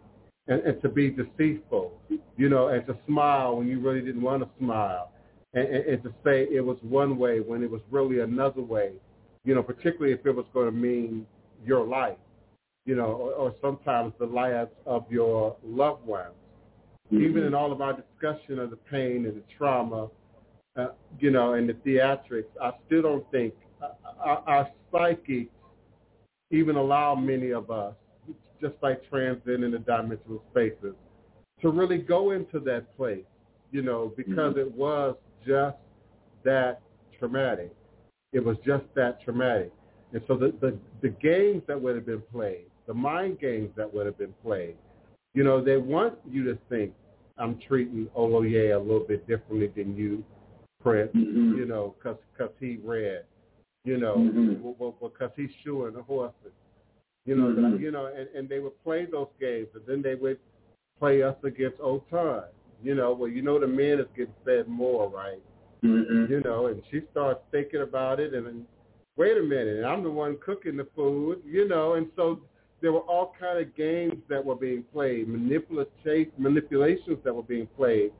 and, and to be deceitful, you know, and to smile when you really didn't want to smile, and, and, and to say it was one way when it was really another way, you know, particularly if it was going to mean your life, you know, or, or sometimes the lives of your loved ones. Mm-hmm. Even in all of our discussion of the pain and the trauma, uh, you know, and the theatrics, I still don't think uh, our, our psyche even allow many of us, just like transcend in the dimensional spaces, to really go into that place, you know, because mm-hmm. it was just that traumatic. It was just that traumatic. And so the, the, the games that would have been played, the mind games that would have been played, you know, they want you to think I'm treating Oloye a little bit differently than you, Prince, mm-hmm. you know, because cause he read, you know, mm-hmm. because he's shoeing the horses. You know, mm-hmm. you know, and, and they would play those games, and then they would play us against Otun. You know, well, you know the men is getting fed more, right? Mm-hmm. You know, and she starts thinking about it, and, and wait a minute, I'm the one cooking the food, you know, and so there were all kind of games that were being played, manipulation, manipulations that were being played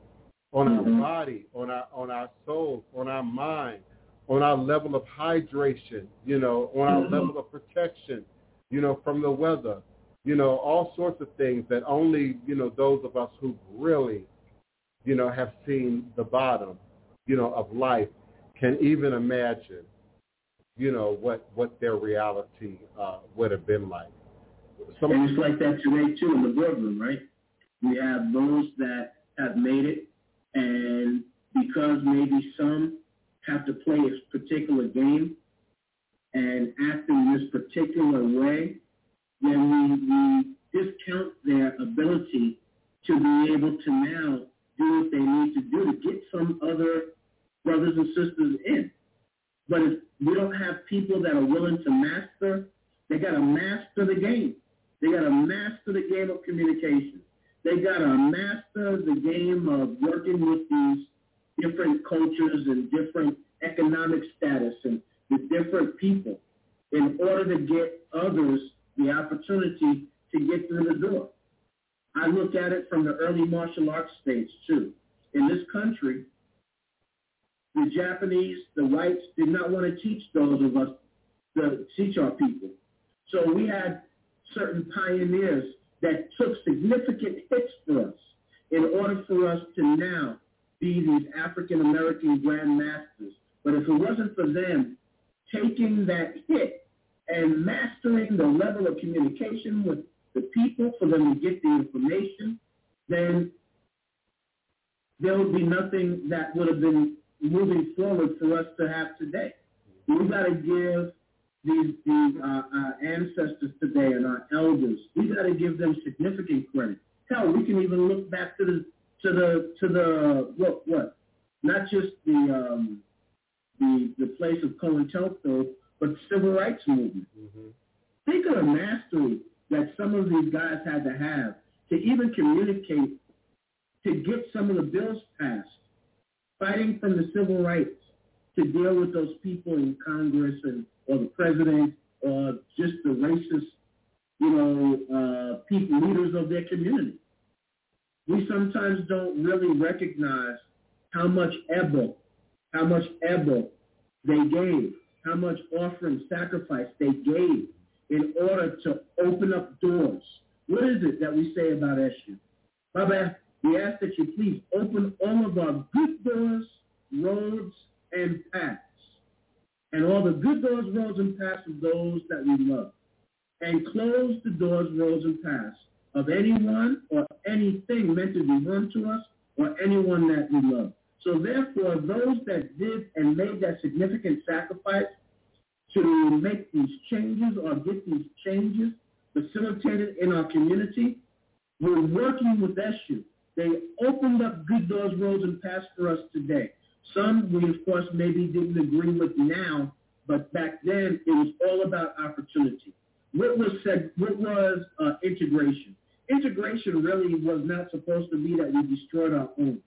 on mm-hmm. our body, on our on our soul, on our mind, on our level of hydration, you know, on our mm-hmm. level of protection, you know, from the weather, you know, all sorts of things that only, you know, those of us who really, you know, have seen the bottom, you know, of life can even imagine, you know, what what their reality uh, would have been like. Some and it's like that today too in the boardroom, right? We have those that have made it, and because maybe some have to play a particular game and act in this particular way, then we, we discount their ability to be able to now do what they need to do to get some other brothers and sisters in. But if we don't have people that are willing to master, they got to master the game. They got to master the game of communication. They got to master the game of working with these different cultures and different economic status and the different people in order to get others the opportunity to get through the door. I look at it from the early martial arts stage too. In this country, the Japanese, the whites did not want to teach those of us to teach our people. So we had certain pioneers that took significant hits for us in order for us to now be these African American grandmasters. But if it wasn't for them taking that hit and mastering the level of communication with the people for them to get the information, then there would be nothing that would have been moving forward for us to have today. We've got to give these, these uh, our ancestors today and our elders, we've got to give them significant credit. Hell, we can even look back to the to the to the what what not just the um, the, the place of COINTELPRO, but the civil rights movement. Mm-hmm. Think of the mastery that some of these guys had to have to even communicate, to get some of the bills passed, fighting from the civil rights to deal with those people in Congress and or the president or just the racist, you know, uh, people, leaders of their community. We sometimes don't really recognize how much ebo, how much ebo they gave, how much offering, sacrifice they gave in order to open up doors. What is it that we say about Eshu? Baba, we ask that you please open all of our good doors, roads, and paths, and all the good doors, roads, and paths of those that we love, and close the doors, roads, and paths of anyone or anything meant to be run to us or anyone that we love. So therefore, those that did and made that significant sacrifice to make these changes or get these changes facilitated in our community, we're working with Eshu. They opened up good doors, roads, and paths for us today. Some we, of course, maybe didn't agree with now, but back then it was all about opportunity. What was said? What was uh, integration? Integration really was not supposed to be that we destroyed our own.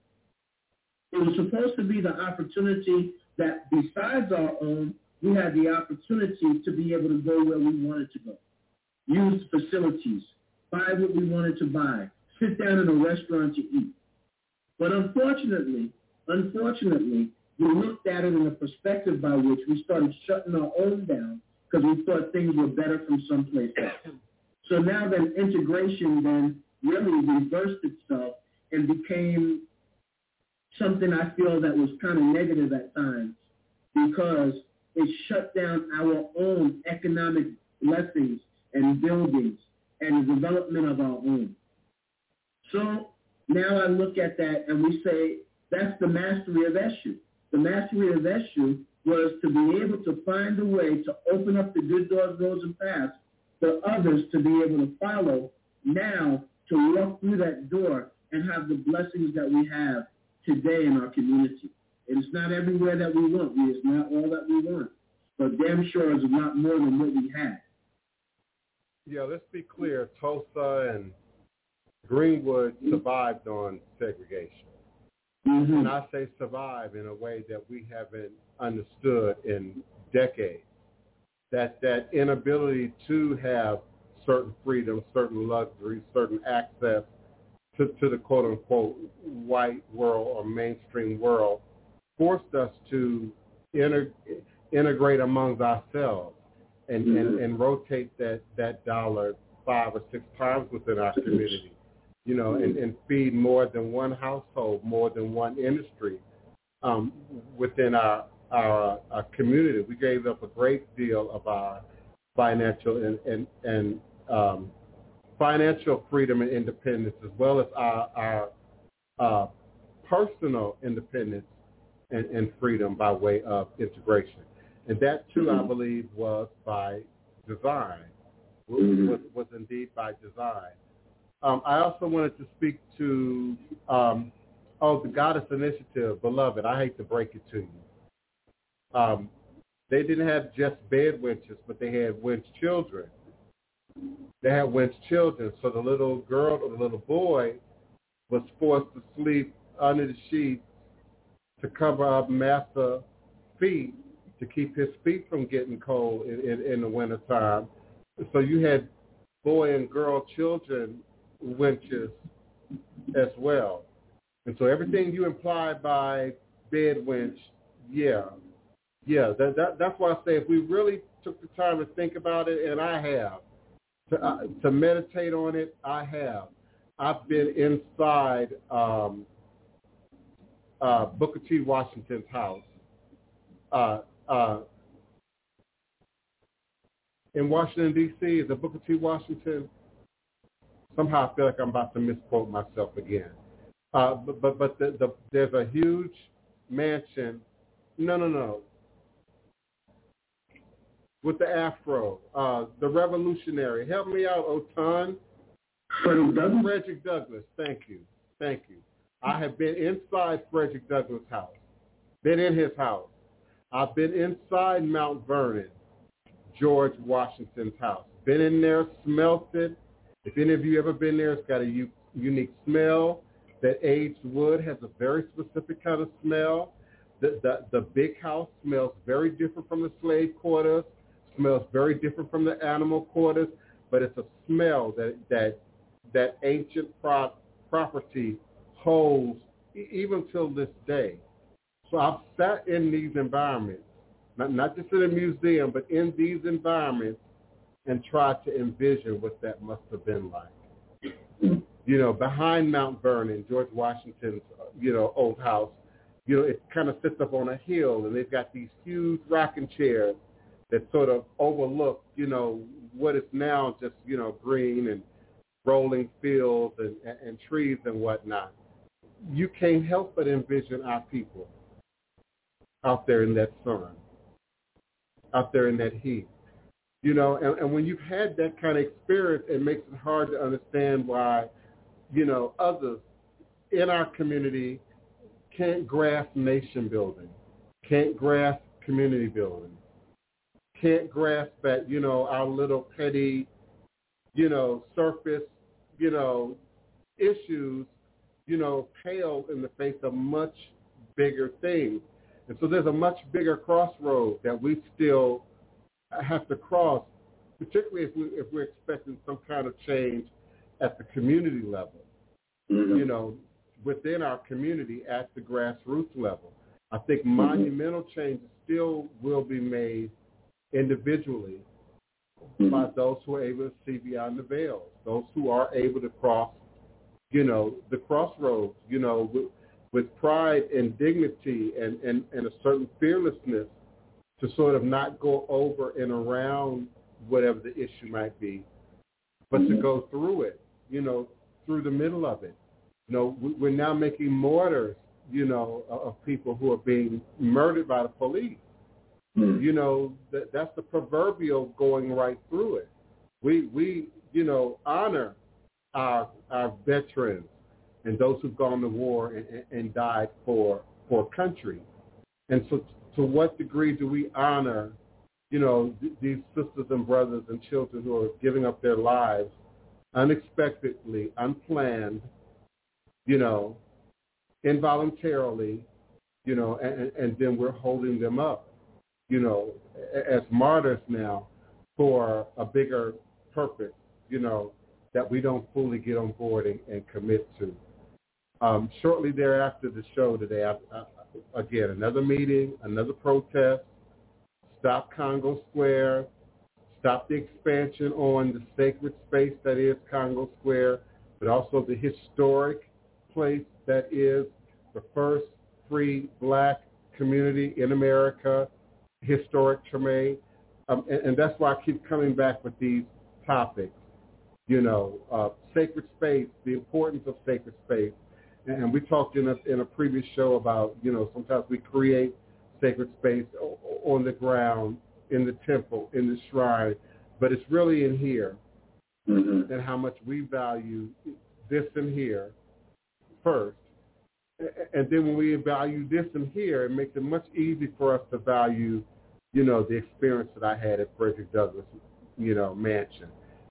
It was supposed to be the opportunity that besides our own, we had the opportunity to be able to go where we wanted to go, use facilities, buy what we wanted to buy, sit down in a restaurant to eat. But unfortunately, unfortunately, we looked at it in a perspective by which we started shutting our own down because we thought things were better from someplace else. So now that integration then really reversed itself and became something I feel that was kind of negative at times because it shut down our own economic blessings and buildings and the development of our own. So now I look at that and we say that's the mastery of Eshu. The mastery of Eshu was to be able to find a way to open up the good doors, roads, and paths for others to be able to follow now to walk through that door and have the blessings that we have today in our community. It is not everywhere that we want. It is not all that we want. But damn sure it's not more than what we had. Yeah, let's be clear. Tulsa and Greenwood survived on segregation. Mm-hmm. And I say survive in a way that we haven't understood in decades. That that inability to have certain freedom, certain luxury, certain access to, to the quote unquote white world or mainstream world forced us to inter, integrate amongst ourselves and, Mhm. and, and rotate that, that dollar five or six times within our community, you know, and, and feed more than one household, more than one industry um, within our, our, our community. We gave up a great deal of our financial and, and, and um, financial freedom and independence as well as our, our uh, personal independence and, and freedom by way of integration. And that too, I believe, was by design, was, Mhm. was, was indeed by design. Um, I also wanted to speak to, um, oh, the Goddess Initiative, beloved. I hate to break it to you. Um, they didn't have just bed winches, but they had winch children. They had winch children, so the little girl or the little boy was forced to sleep under the sheets to cover up master feet to keep his feet from getting cold in, in, in the wintertime. So you had boy and girl children winches as well. And so everything you imply by bed winch, yeah, yeah, that, that that's why I say if we really took the time to think about it, and I have, to, uh, to meditate on it, I have. I've been inside um, uh, Booker T. Washington's house uh, uh, in Washington, D.C. Is it Booker T. Washington? Somehow I feel like I'm about to misquote myself again. Uh, but but, but the, the, there's a huge mansion. No, no, no. With the afro, uh, the revolutionary. Help me out, Otun. Frederick Douglass? Frederick Douglass. Thank you. Thank you. I have been inside Frederick Douglass' house. Been in his house. I've been inside Mount Vernon, George Washington's house. Been in there, smelt it. If any of you ever been there, it's got a u- unique smell. That aged wood has a very specific kind of smell. The, the, the big house smells very different from the slave quarters, smells very different from the animal quarters, but it's a smell that, that, that ancient pro- property holds even till this day. So I've sat in these environments, not, not just in a museum, but in these environments and tried to envision what that must have been like. You know, behind Mount Vernon, George Washington's, uh, you know, old house, you know, it kind of sits up on a hill and they've got these huge rocking chairs that sort of overlook, you know, what is now just, you know, green and rolling fields and, and, and trees and whatnot. You can't help but envision our people out there in that sun, out there in that heat. You know, and, and when you've had that kind of experience, it makes it hard to understand why, you know, others in our community can't grasp nation building, can't grasp community building, can't grasp that, you know, our little petty, you know, surface, you know, issues, you know, pale in the face of much bigger things. And so there's a much bigger crossroad that we still have to cross, particularly if, we, if we're expecting some kind of change at the community level, Mhm. you know, within our community at the grassroots level. I think Mm-hmm. monumental changes still will be made individually Mhm. by those who are able to see beyond the veil, those who are able to cross, you know, the crossroads, you know, with, with pride and dignity and, and, and a certain fearlessness to sort of not go over and around whatever the issue might be, but to Mhm. go through it, you know, through the middle of it. You know, we- we're now making martyrs, you know, of people who are being murdered by the police Mhm. you know that that's the proverbial going right through it. We we you know honor our our veterans and those who've gone to war and, and- and died for for country. And so to what degree do we honor you know th- these sisters and brothers and children who are giving up their lives unexpectedly unplanned you know involuntarily you know and, and then we're holding them up you know, as martyrs now for a bigger purpose, you know, that we don't fully get on board and, and commit to. Um, shortly thereafter the show today, I, I, again, another meeting, another protest, stop Congo Square, stop the expansion on the sacred space that is Congo Square, but also the historic place that is the first free black community in America, historic Treme. Um, and, and that's why I keep coming back with these topics. You know, uh, sacred space, the importance of sacred space. And, and we talked in a, in a previous show about, you know, sometimes we create sacred space on the ground, in the temple, in the shrine, but it's really in here Mhm. and how much we value this and here first. And then when we value this and here, it makes it much easier for us to value, you know, the experience that I had at Frederick Douglass, you know, mansion.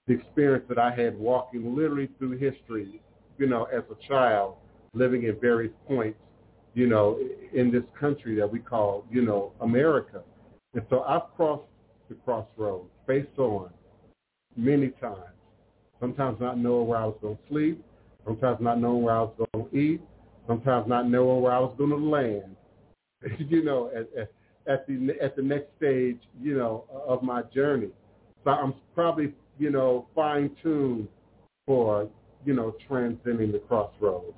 The experience that I had walking literally through history, you know, as a child, living at various points, you know, in this country that we call, you know, America. And so I've crossed the crossroads face on many times sometimes not knowing where I was going to sleep, sometimes not knowing where I was going to eat, sometimes not knowing where I was going to land. [LAUGHS] you know, at, at, at the at the next stage, you know, of my journey. So I'm probably, you know, fine tuned for, you know, transcending the crossroads.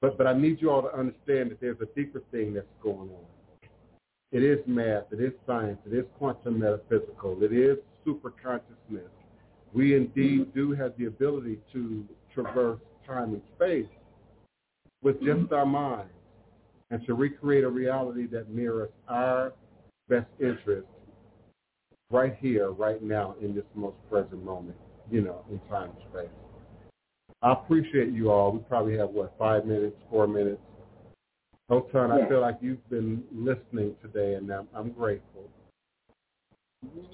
But but I need you all to understand that there's a deeper thing that's going on. It is math, it is science, it is quantum metaphysical, it is super consciousness. We indeed do have the ability to traverse time and space with just our minds and to recreate a reality that mirrors our best interest right here, right now, in this most present moment, you know, in time and space. I appreciate you all. We probably have, what, five minutes, four minutes Otun, I feel like you've been listening today, and I'm, I'm grateful.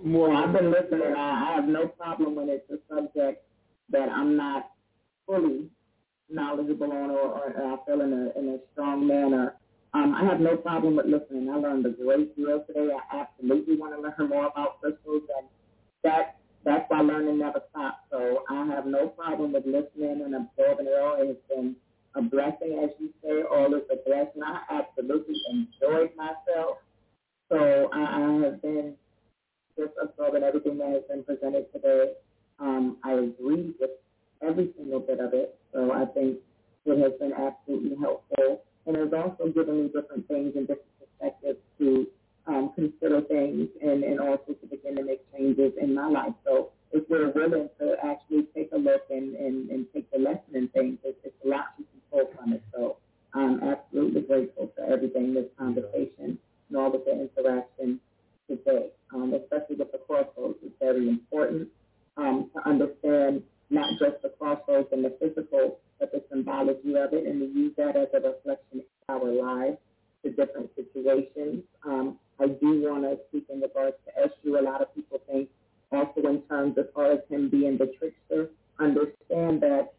More, Well, I've been listening. I, I have no problem when it's a subject that I'm not fully knowledgeable on or, or I feel in a, in a strong manner. Um, I have no problem with listening. I learned a great deal today. I absolutely want to learn more about crystals, and that that's why learning never stops. So I have no problem with listening and absorbing it all. It's been a blessing, as you say. All is a blessing. I absolutely enjoyed myself. So I, I have been just absorbing everything that has been presented today. Um, I agree with every single bit of it. So I think it has been absolutely helpful. And it has also given me different things and different perspectives to um, consider things and, and also to begin to make changes in my life. So if we're willing to actually take a look and, and, and take the lesson in things, it's, it's a lot can pull from it. So I'm absolutely grateful for everything, this conversation, and all of the interaction today, um, especially with the crossroads. It's very important um, to understand not just the crossroads and the physical, but the symbology of it, and to use that as a reflection in our lives, the different situations. Um, I do want to speak in regards to Eshu. A lot of people think also in terms as far as him being the trickster, understand that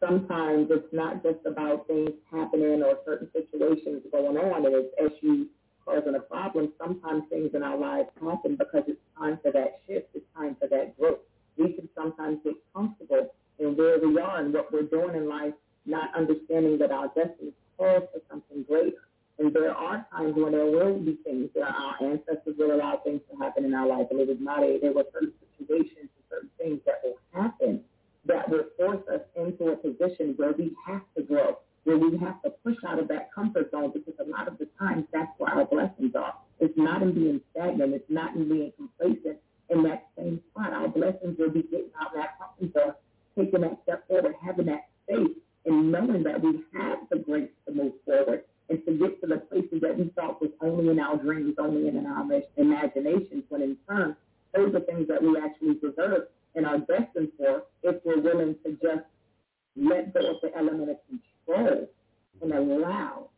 sometimes it's not just about things happening or certain situations going on, and it's Eshu causing a problem. Sometimes things in our lives happen because it's time for that shift. It's time for that growth. We can sometimes get comfortable in where we are and what we're doing in life, not understanding that our destiny calls for something greater. And there are times when there will be things that our ancestors will allow things to happen in our life. And it was not a, there were certain situations and certain things that will happen that will force us into a position where we have to grow, where we have to push out of that comfort zone because a lot of the times that's where our blessings are. It's not in being stagnant. It's not in being complacent in that same spot. Our blessings will be getting out that comfort zone, taking that step forward, having that faith, and knowing that we have the grace to move forward and to get to the places that we thought was only in our dreams, only in our imaginations, when in turn, those are things that we actually deserve and are destined for if we're willing to just let go of the element of control and allow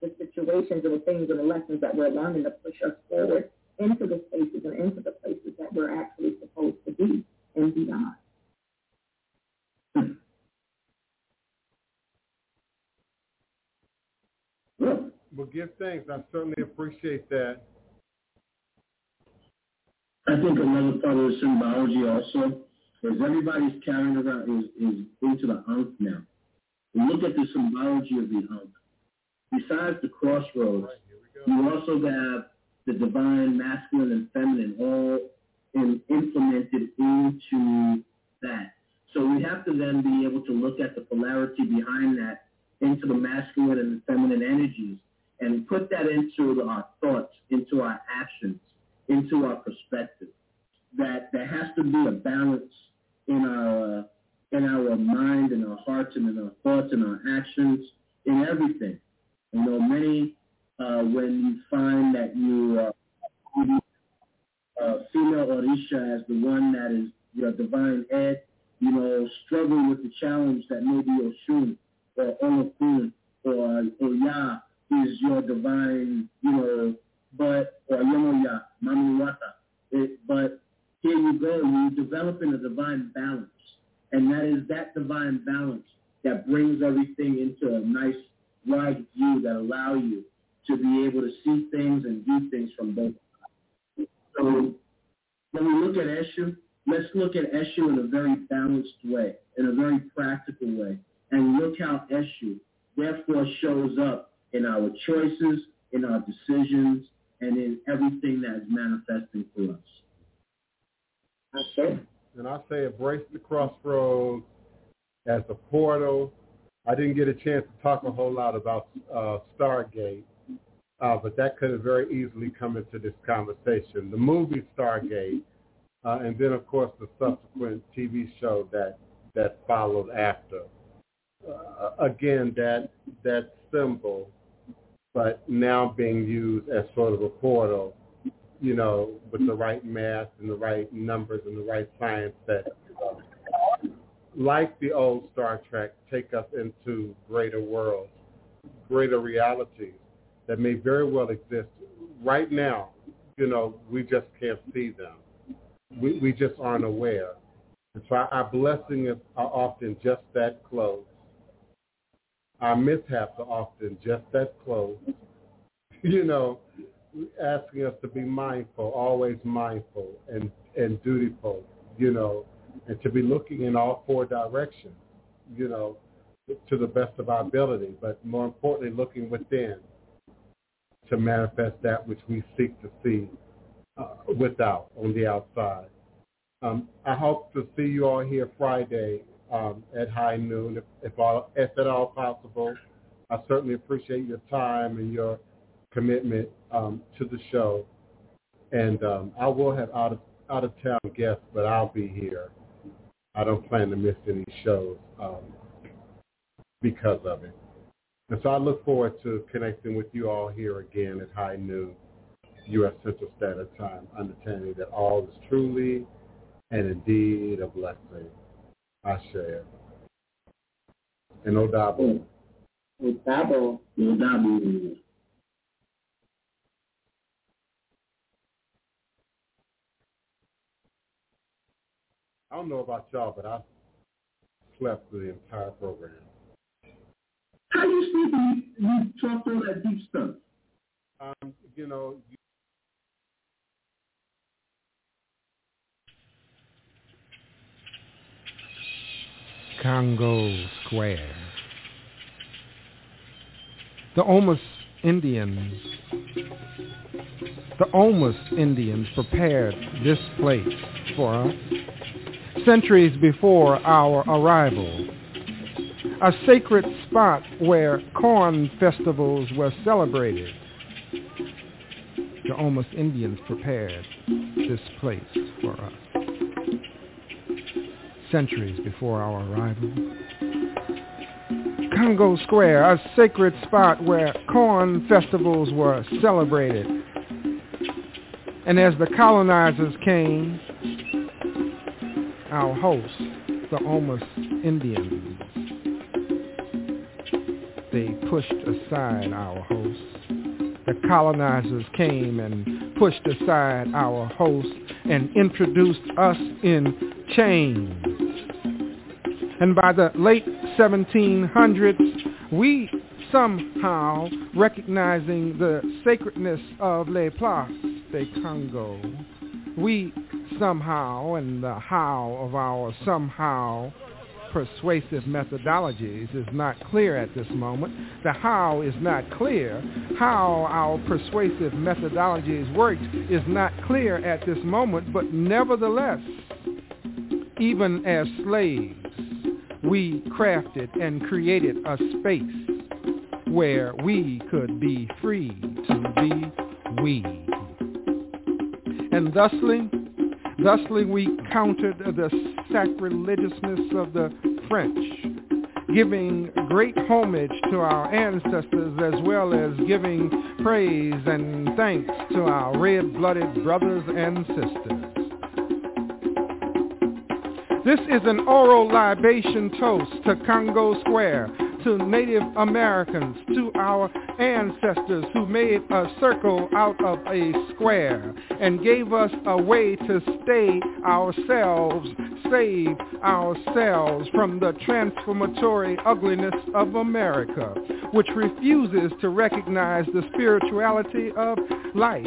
the situations and the things and the lessons that we're learning to push us forward into the spaces and into the places that we're actually supposed to be and beyond. well, give thanks. I certainly appreciate that. I think another part of the symbology also is everybody's carrying around is, is into the Ankh now. And look at the symbology of the Ankh. Besides the crossroads, Right, here we go. you also have the divine masculine and feminine all in, implemented into that. So we have to then be able to look at the polarity behind that into the masculine and the feminine energies and put that into our thoughts, into our actions, into our perspective. That there has to be a balance in our in our mind and our hearts and in our thoughts and our actions in everything. You know, many uh, when you find that you uh, uh, female Orisha as the one that is your divine head, you know, struggle with the challenge that maybe Oshun or Olokun or Oya is your divine, you know, but or Yemoya, Mamiwata. But here you go, you're developing a divine balance. And that is that divine balance that brings everything into a nice wide view that allow you to be able to see things and do things from both sides. So when we look at Eshu, let's look at Eshu in a very balanced way, in a very practical way, and look how Eshu therefore shows up in our choices, in our decisions, and in everything that is manifesting for us. Okay. And I say embrace the crossroads as a portal. I didn't get a chance to talk a whole lot about uh, Stargate, uh, but that could have very easily come into this conversation. The movie Stargate, uh, and then of course the subsequent TV show that that followed after. Uh, again, that that symbol, but now being used as sort of a portal you know, with the right math and the right numbers and the right science that, like the old Star Trek, take us into greater worlds. greater realities that may very well exist right now. You know, we just can't see them. We, we just aren't aware. And so our blessings are often just that close. Our mishaps are often just that close. [LAUGHS] you know, asking us to be mindful, always mindful and, and dutiful, you know, and to be looking in all four directions, you know, to the best of our ability, but more importantly, looking within to manifest that which we seek to see uh, without, on the outside. Um, I hope to see you all here Friday um, at high noon, if, if, all, if at all possible. I certainly appreciate your time and your commitment um, to the show. And um, I will have out of out of town guests, but I'll be here. I don't plan to miss any shows um, because of it. And so I look forward to connecting with you all here again at high noon, U.S. Central Standard Time, understanding that all is truly and indeed a blessing. I share. And Odabo. Odabo. Odabo. I don't know about y'all, but I slept through the entire program. How you sleep when you, you talk all that deep stuff? Um, you know, you Congo Square. The Houmas Indians, the Houmas Indians prepared this place for us centuries before our arrival. A sacred spot where corn festivals were celebrated. The Houmas Indians prepared this place for us. Centuries before our arrival. Congo Square, a sacred spot where corn festivals were celebrated. And as the colonizers came, our hosts, the Houmas Indians. They pushed aside our hosts. The colonizers came and pushed aside our hosts and introduced us in chains. And by the late 1700s, we somehow, recognizing the sacredness of Les Places de Congo, we somehow and the how of our somehow persuasive methodologies is not clear at this moment. The how is not clear. How our persuasive methodologies worked is not clear at this moment, but nevertheless, even as slaves, we crafted and created a space where we could be free to be we. And thusly, Thusly we countered the sacrilegiousness of the French, giving great homage to our ancestors as well as giving praise and thanks to our red-blooded brothers and sisters. This is an oral libation toast to Congo Square, to Native Americans, to our ancestors who made a circle out of a square and gave us a way to stay ourselves, save ourselves from the transformatory ugliness of America, which refuses to recognize the spirituality of life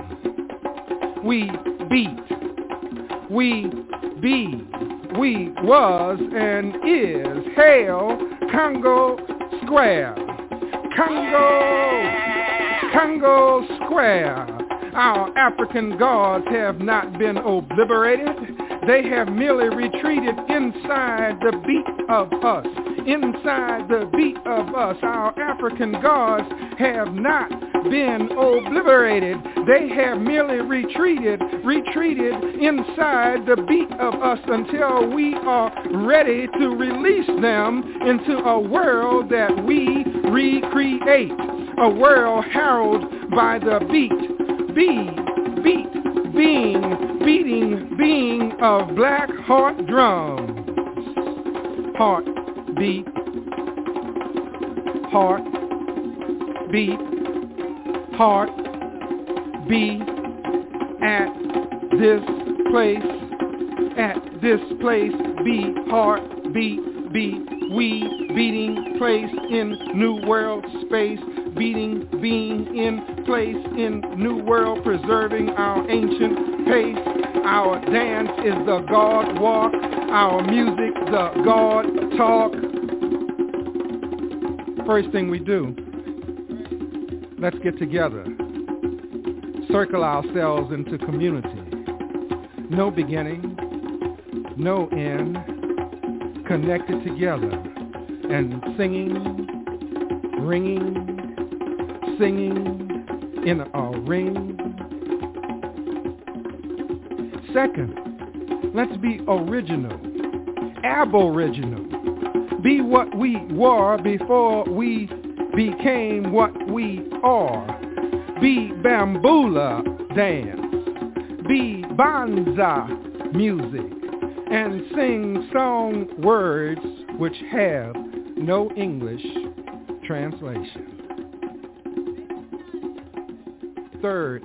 we beat, we be, we was and is. Hail Congo Square. Congo, Congo Square. Our African gods have not been obliterated. They have merely retreated inside the beat of us. Inside the beat of us, our African gods have not been obliterated. They have merely retreated, retreated inside the beat of us until we are ready to release them into a world that we recreate. A world heralded by the beat, beat, beat, being, beating, being of black heart drums. Heart, beat, heart, beat, heart, be at this place, at this place, be heart, be, be we beating place in new world space, beating being in place in new world, preserving our ancient pace. Our dance is the God walk, our music the God talk. First thing we do, let's get together, circle ourselves into community. No beginning, no end, connected together and singing, ringing, singing in a ring. Second, let's be original, aboriginal. Be what we were before we became what we are. Be bambula dance. Be banza music and sing song words which have no English translation. Third,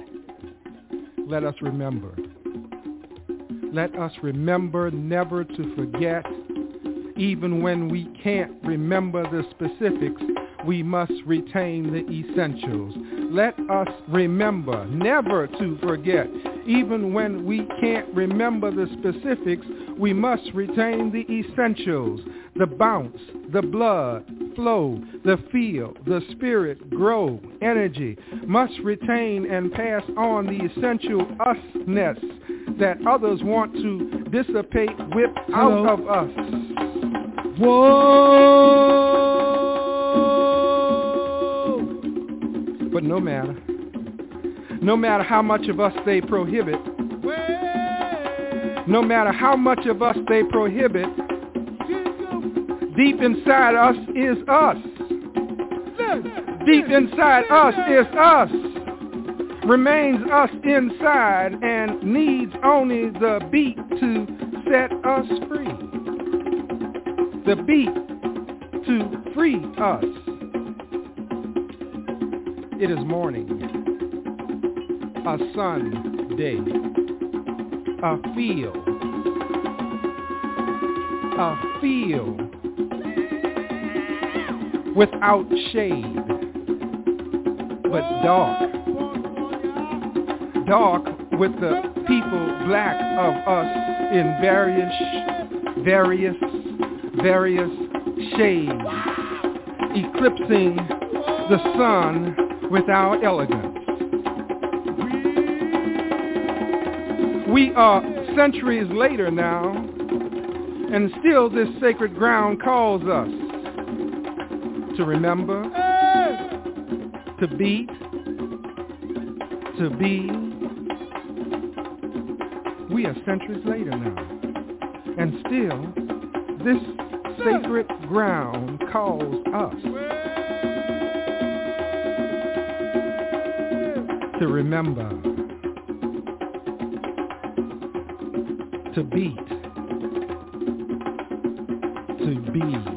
let us remember. Let us remember never to forget. Even when we can't remember the specifics, we must retain the essentials. Let us remember never to forget. Even when we can't remember the specifics, we must retain the essentials, the bounce, the blood, flow, the feel, the spirit, grow, energy, must retain and pass on the essential usness that others want to dissipate, whip out of us. Whoa! But no matter, no matter how much of us they prohibit, no matter how much of us they prohibit, deep inside us is us. Deep inside us is us. Remains us inside and needs only the beat to set us free. The beat to free us. It is morning, a Sunday, a field, a field. Without shade, but dark. Dark with the people black of us in various, various, various shades, eclipsing the sun with our elegance. We are centuries later now, and still this sacred ground calls us to remember, to beat, to be. We are centuries later now. And still, this sacred ground calls us to remember, to beat, to be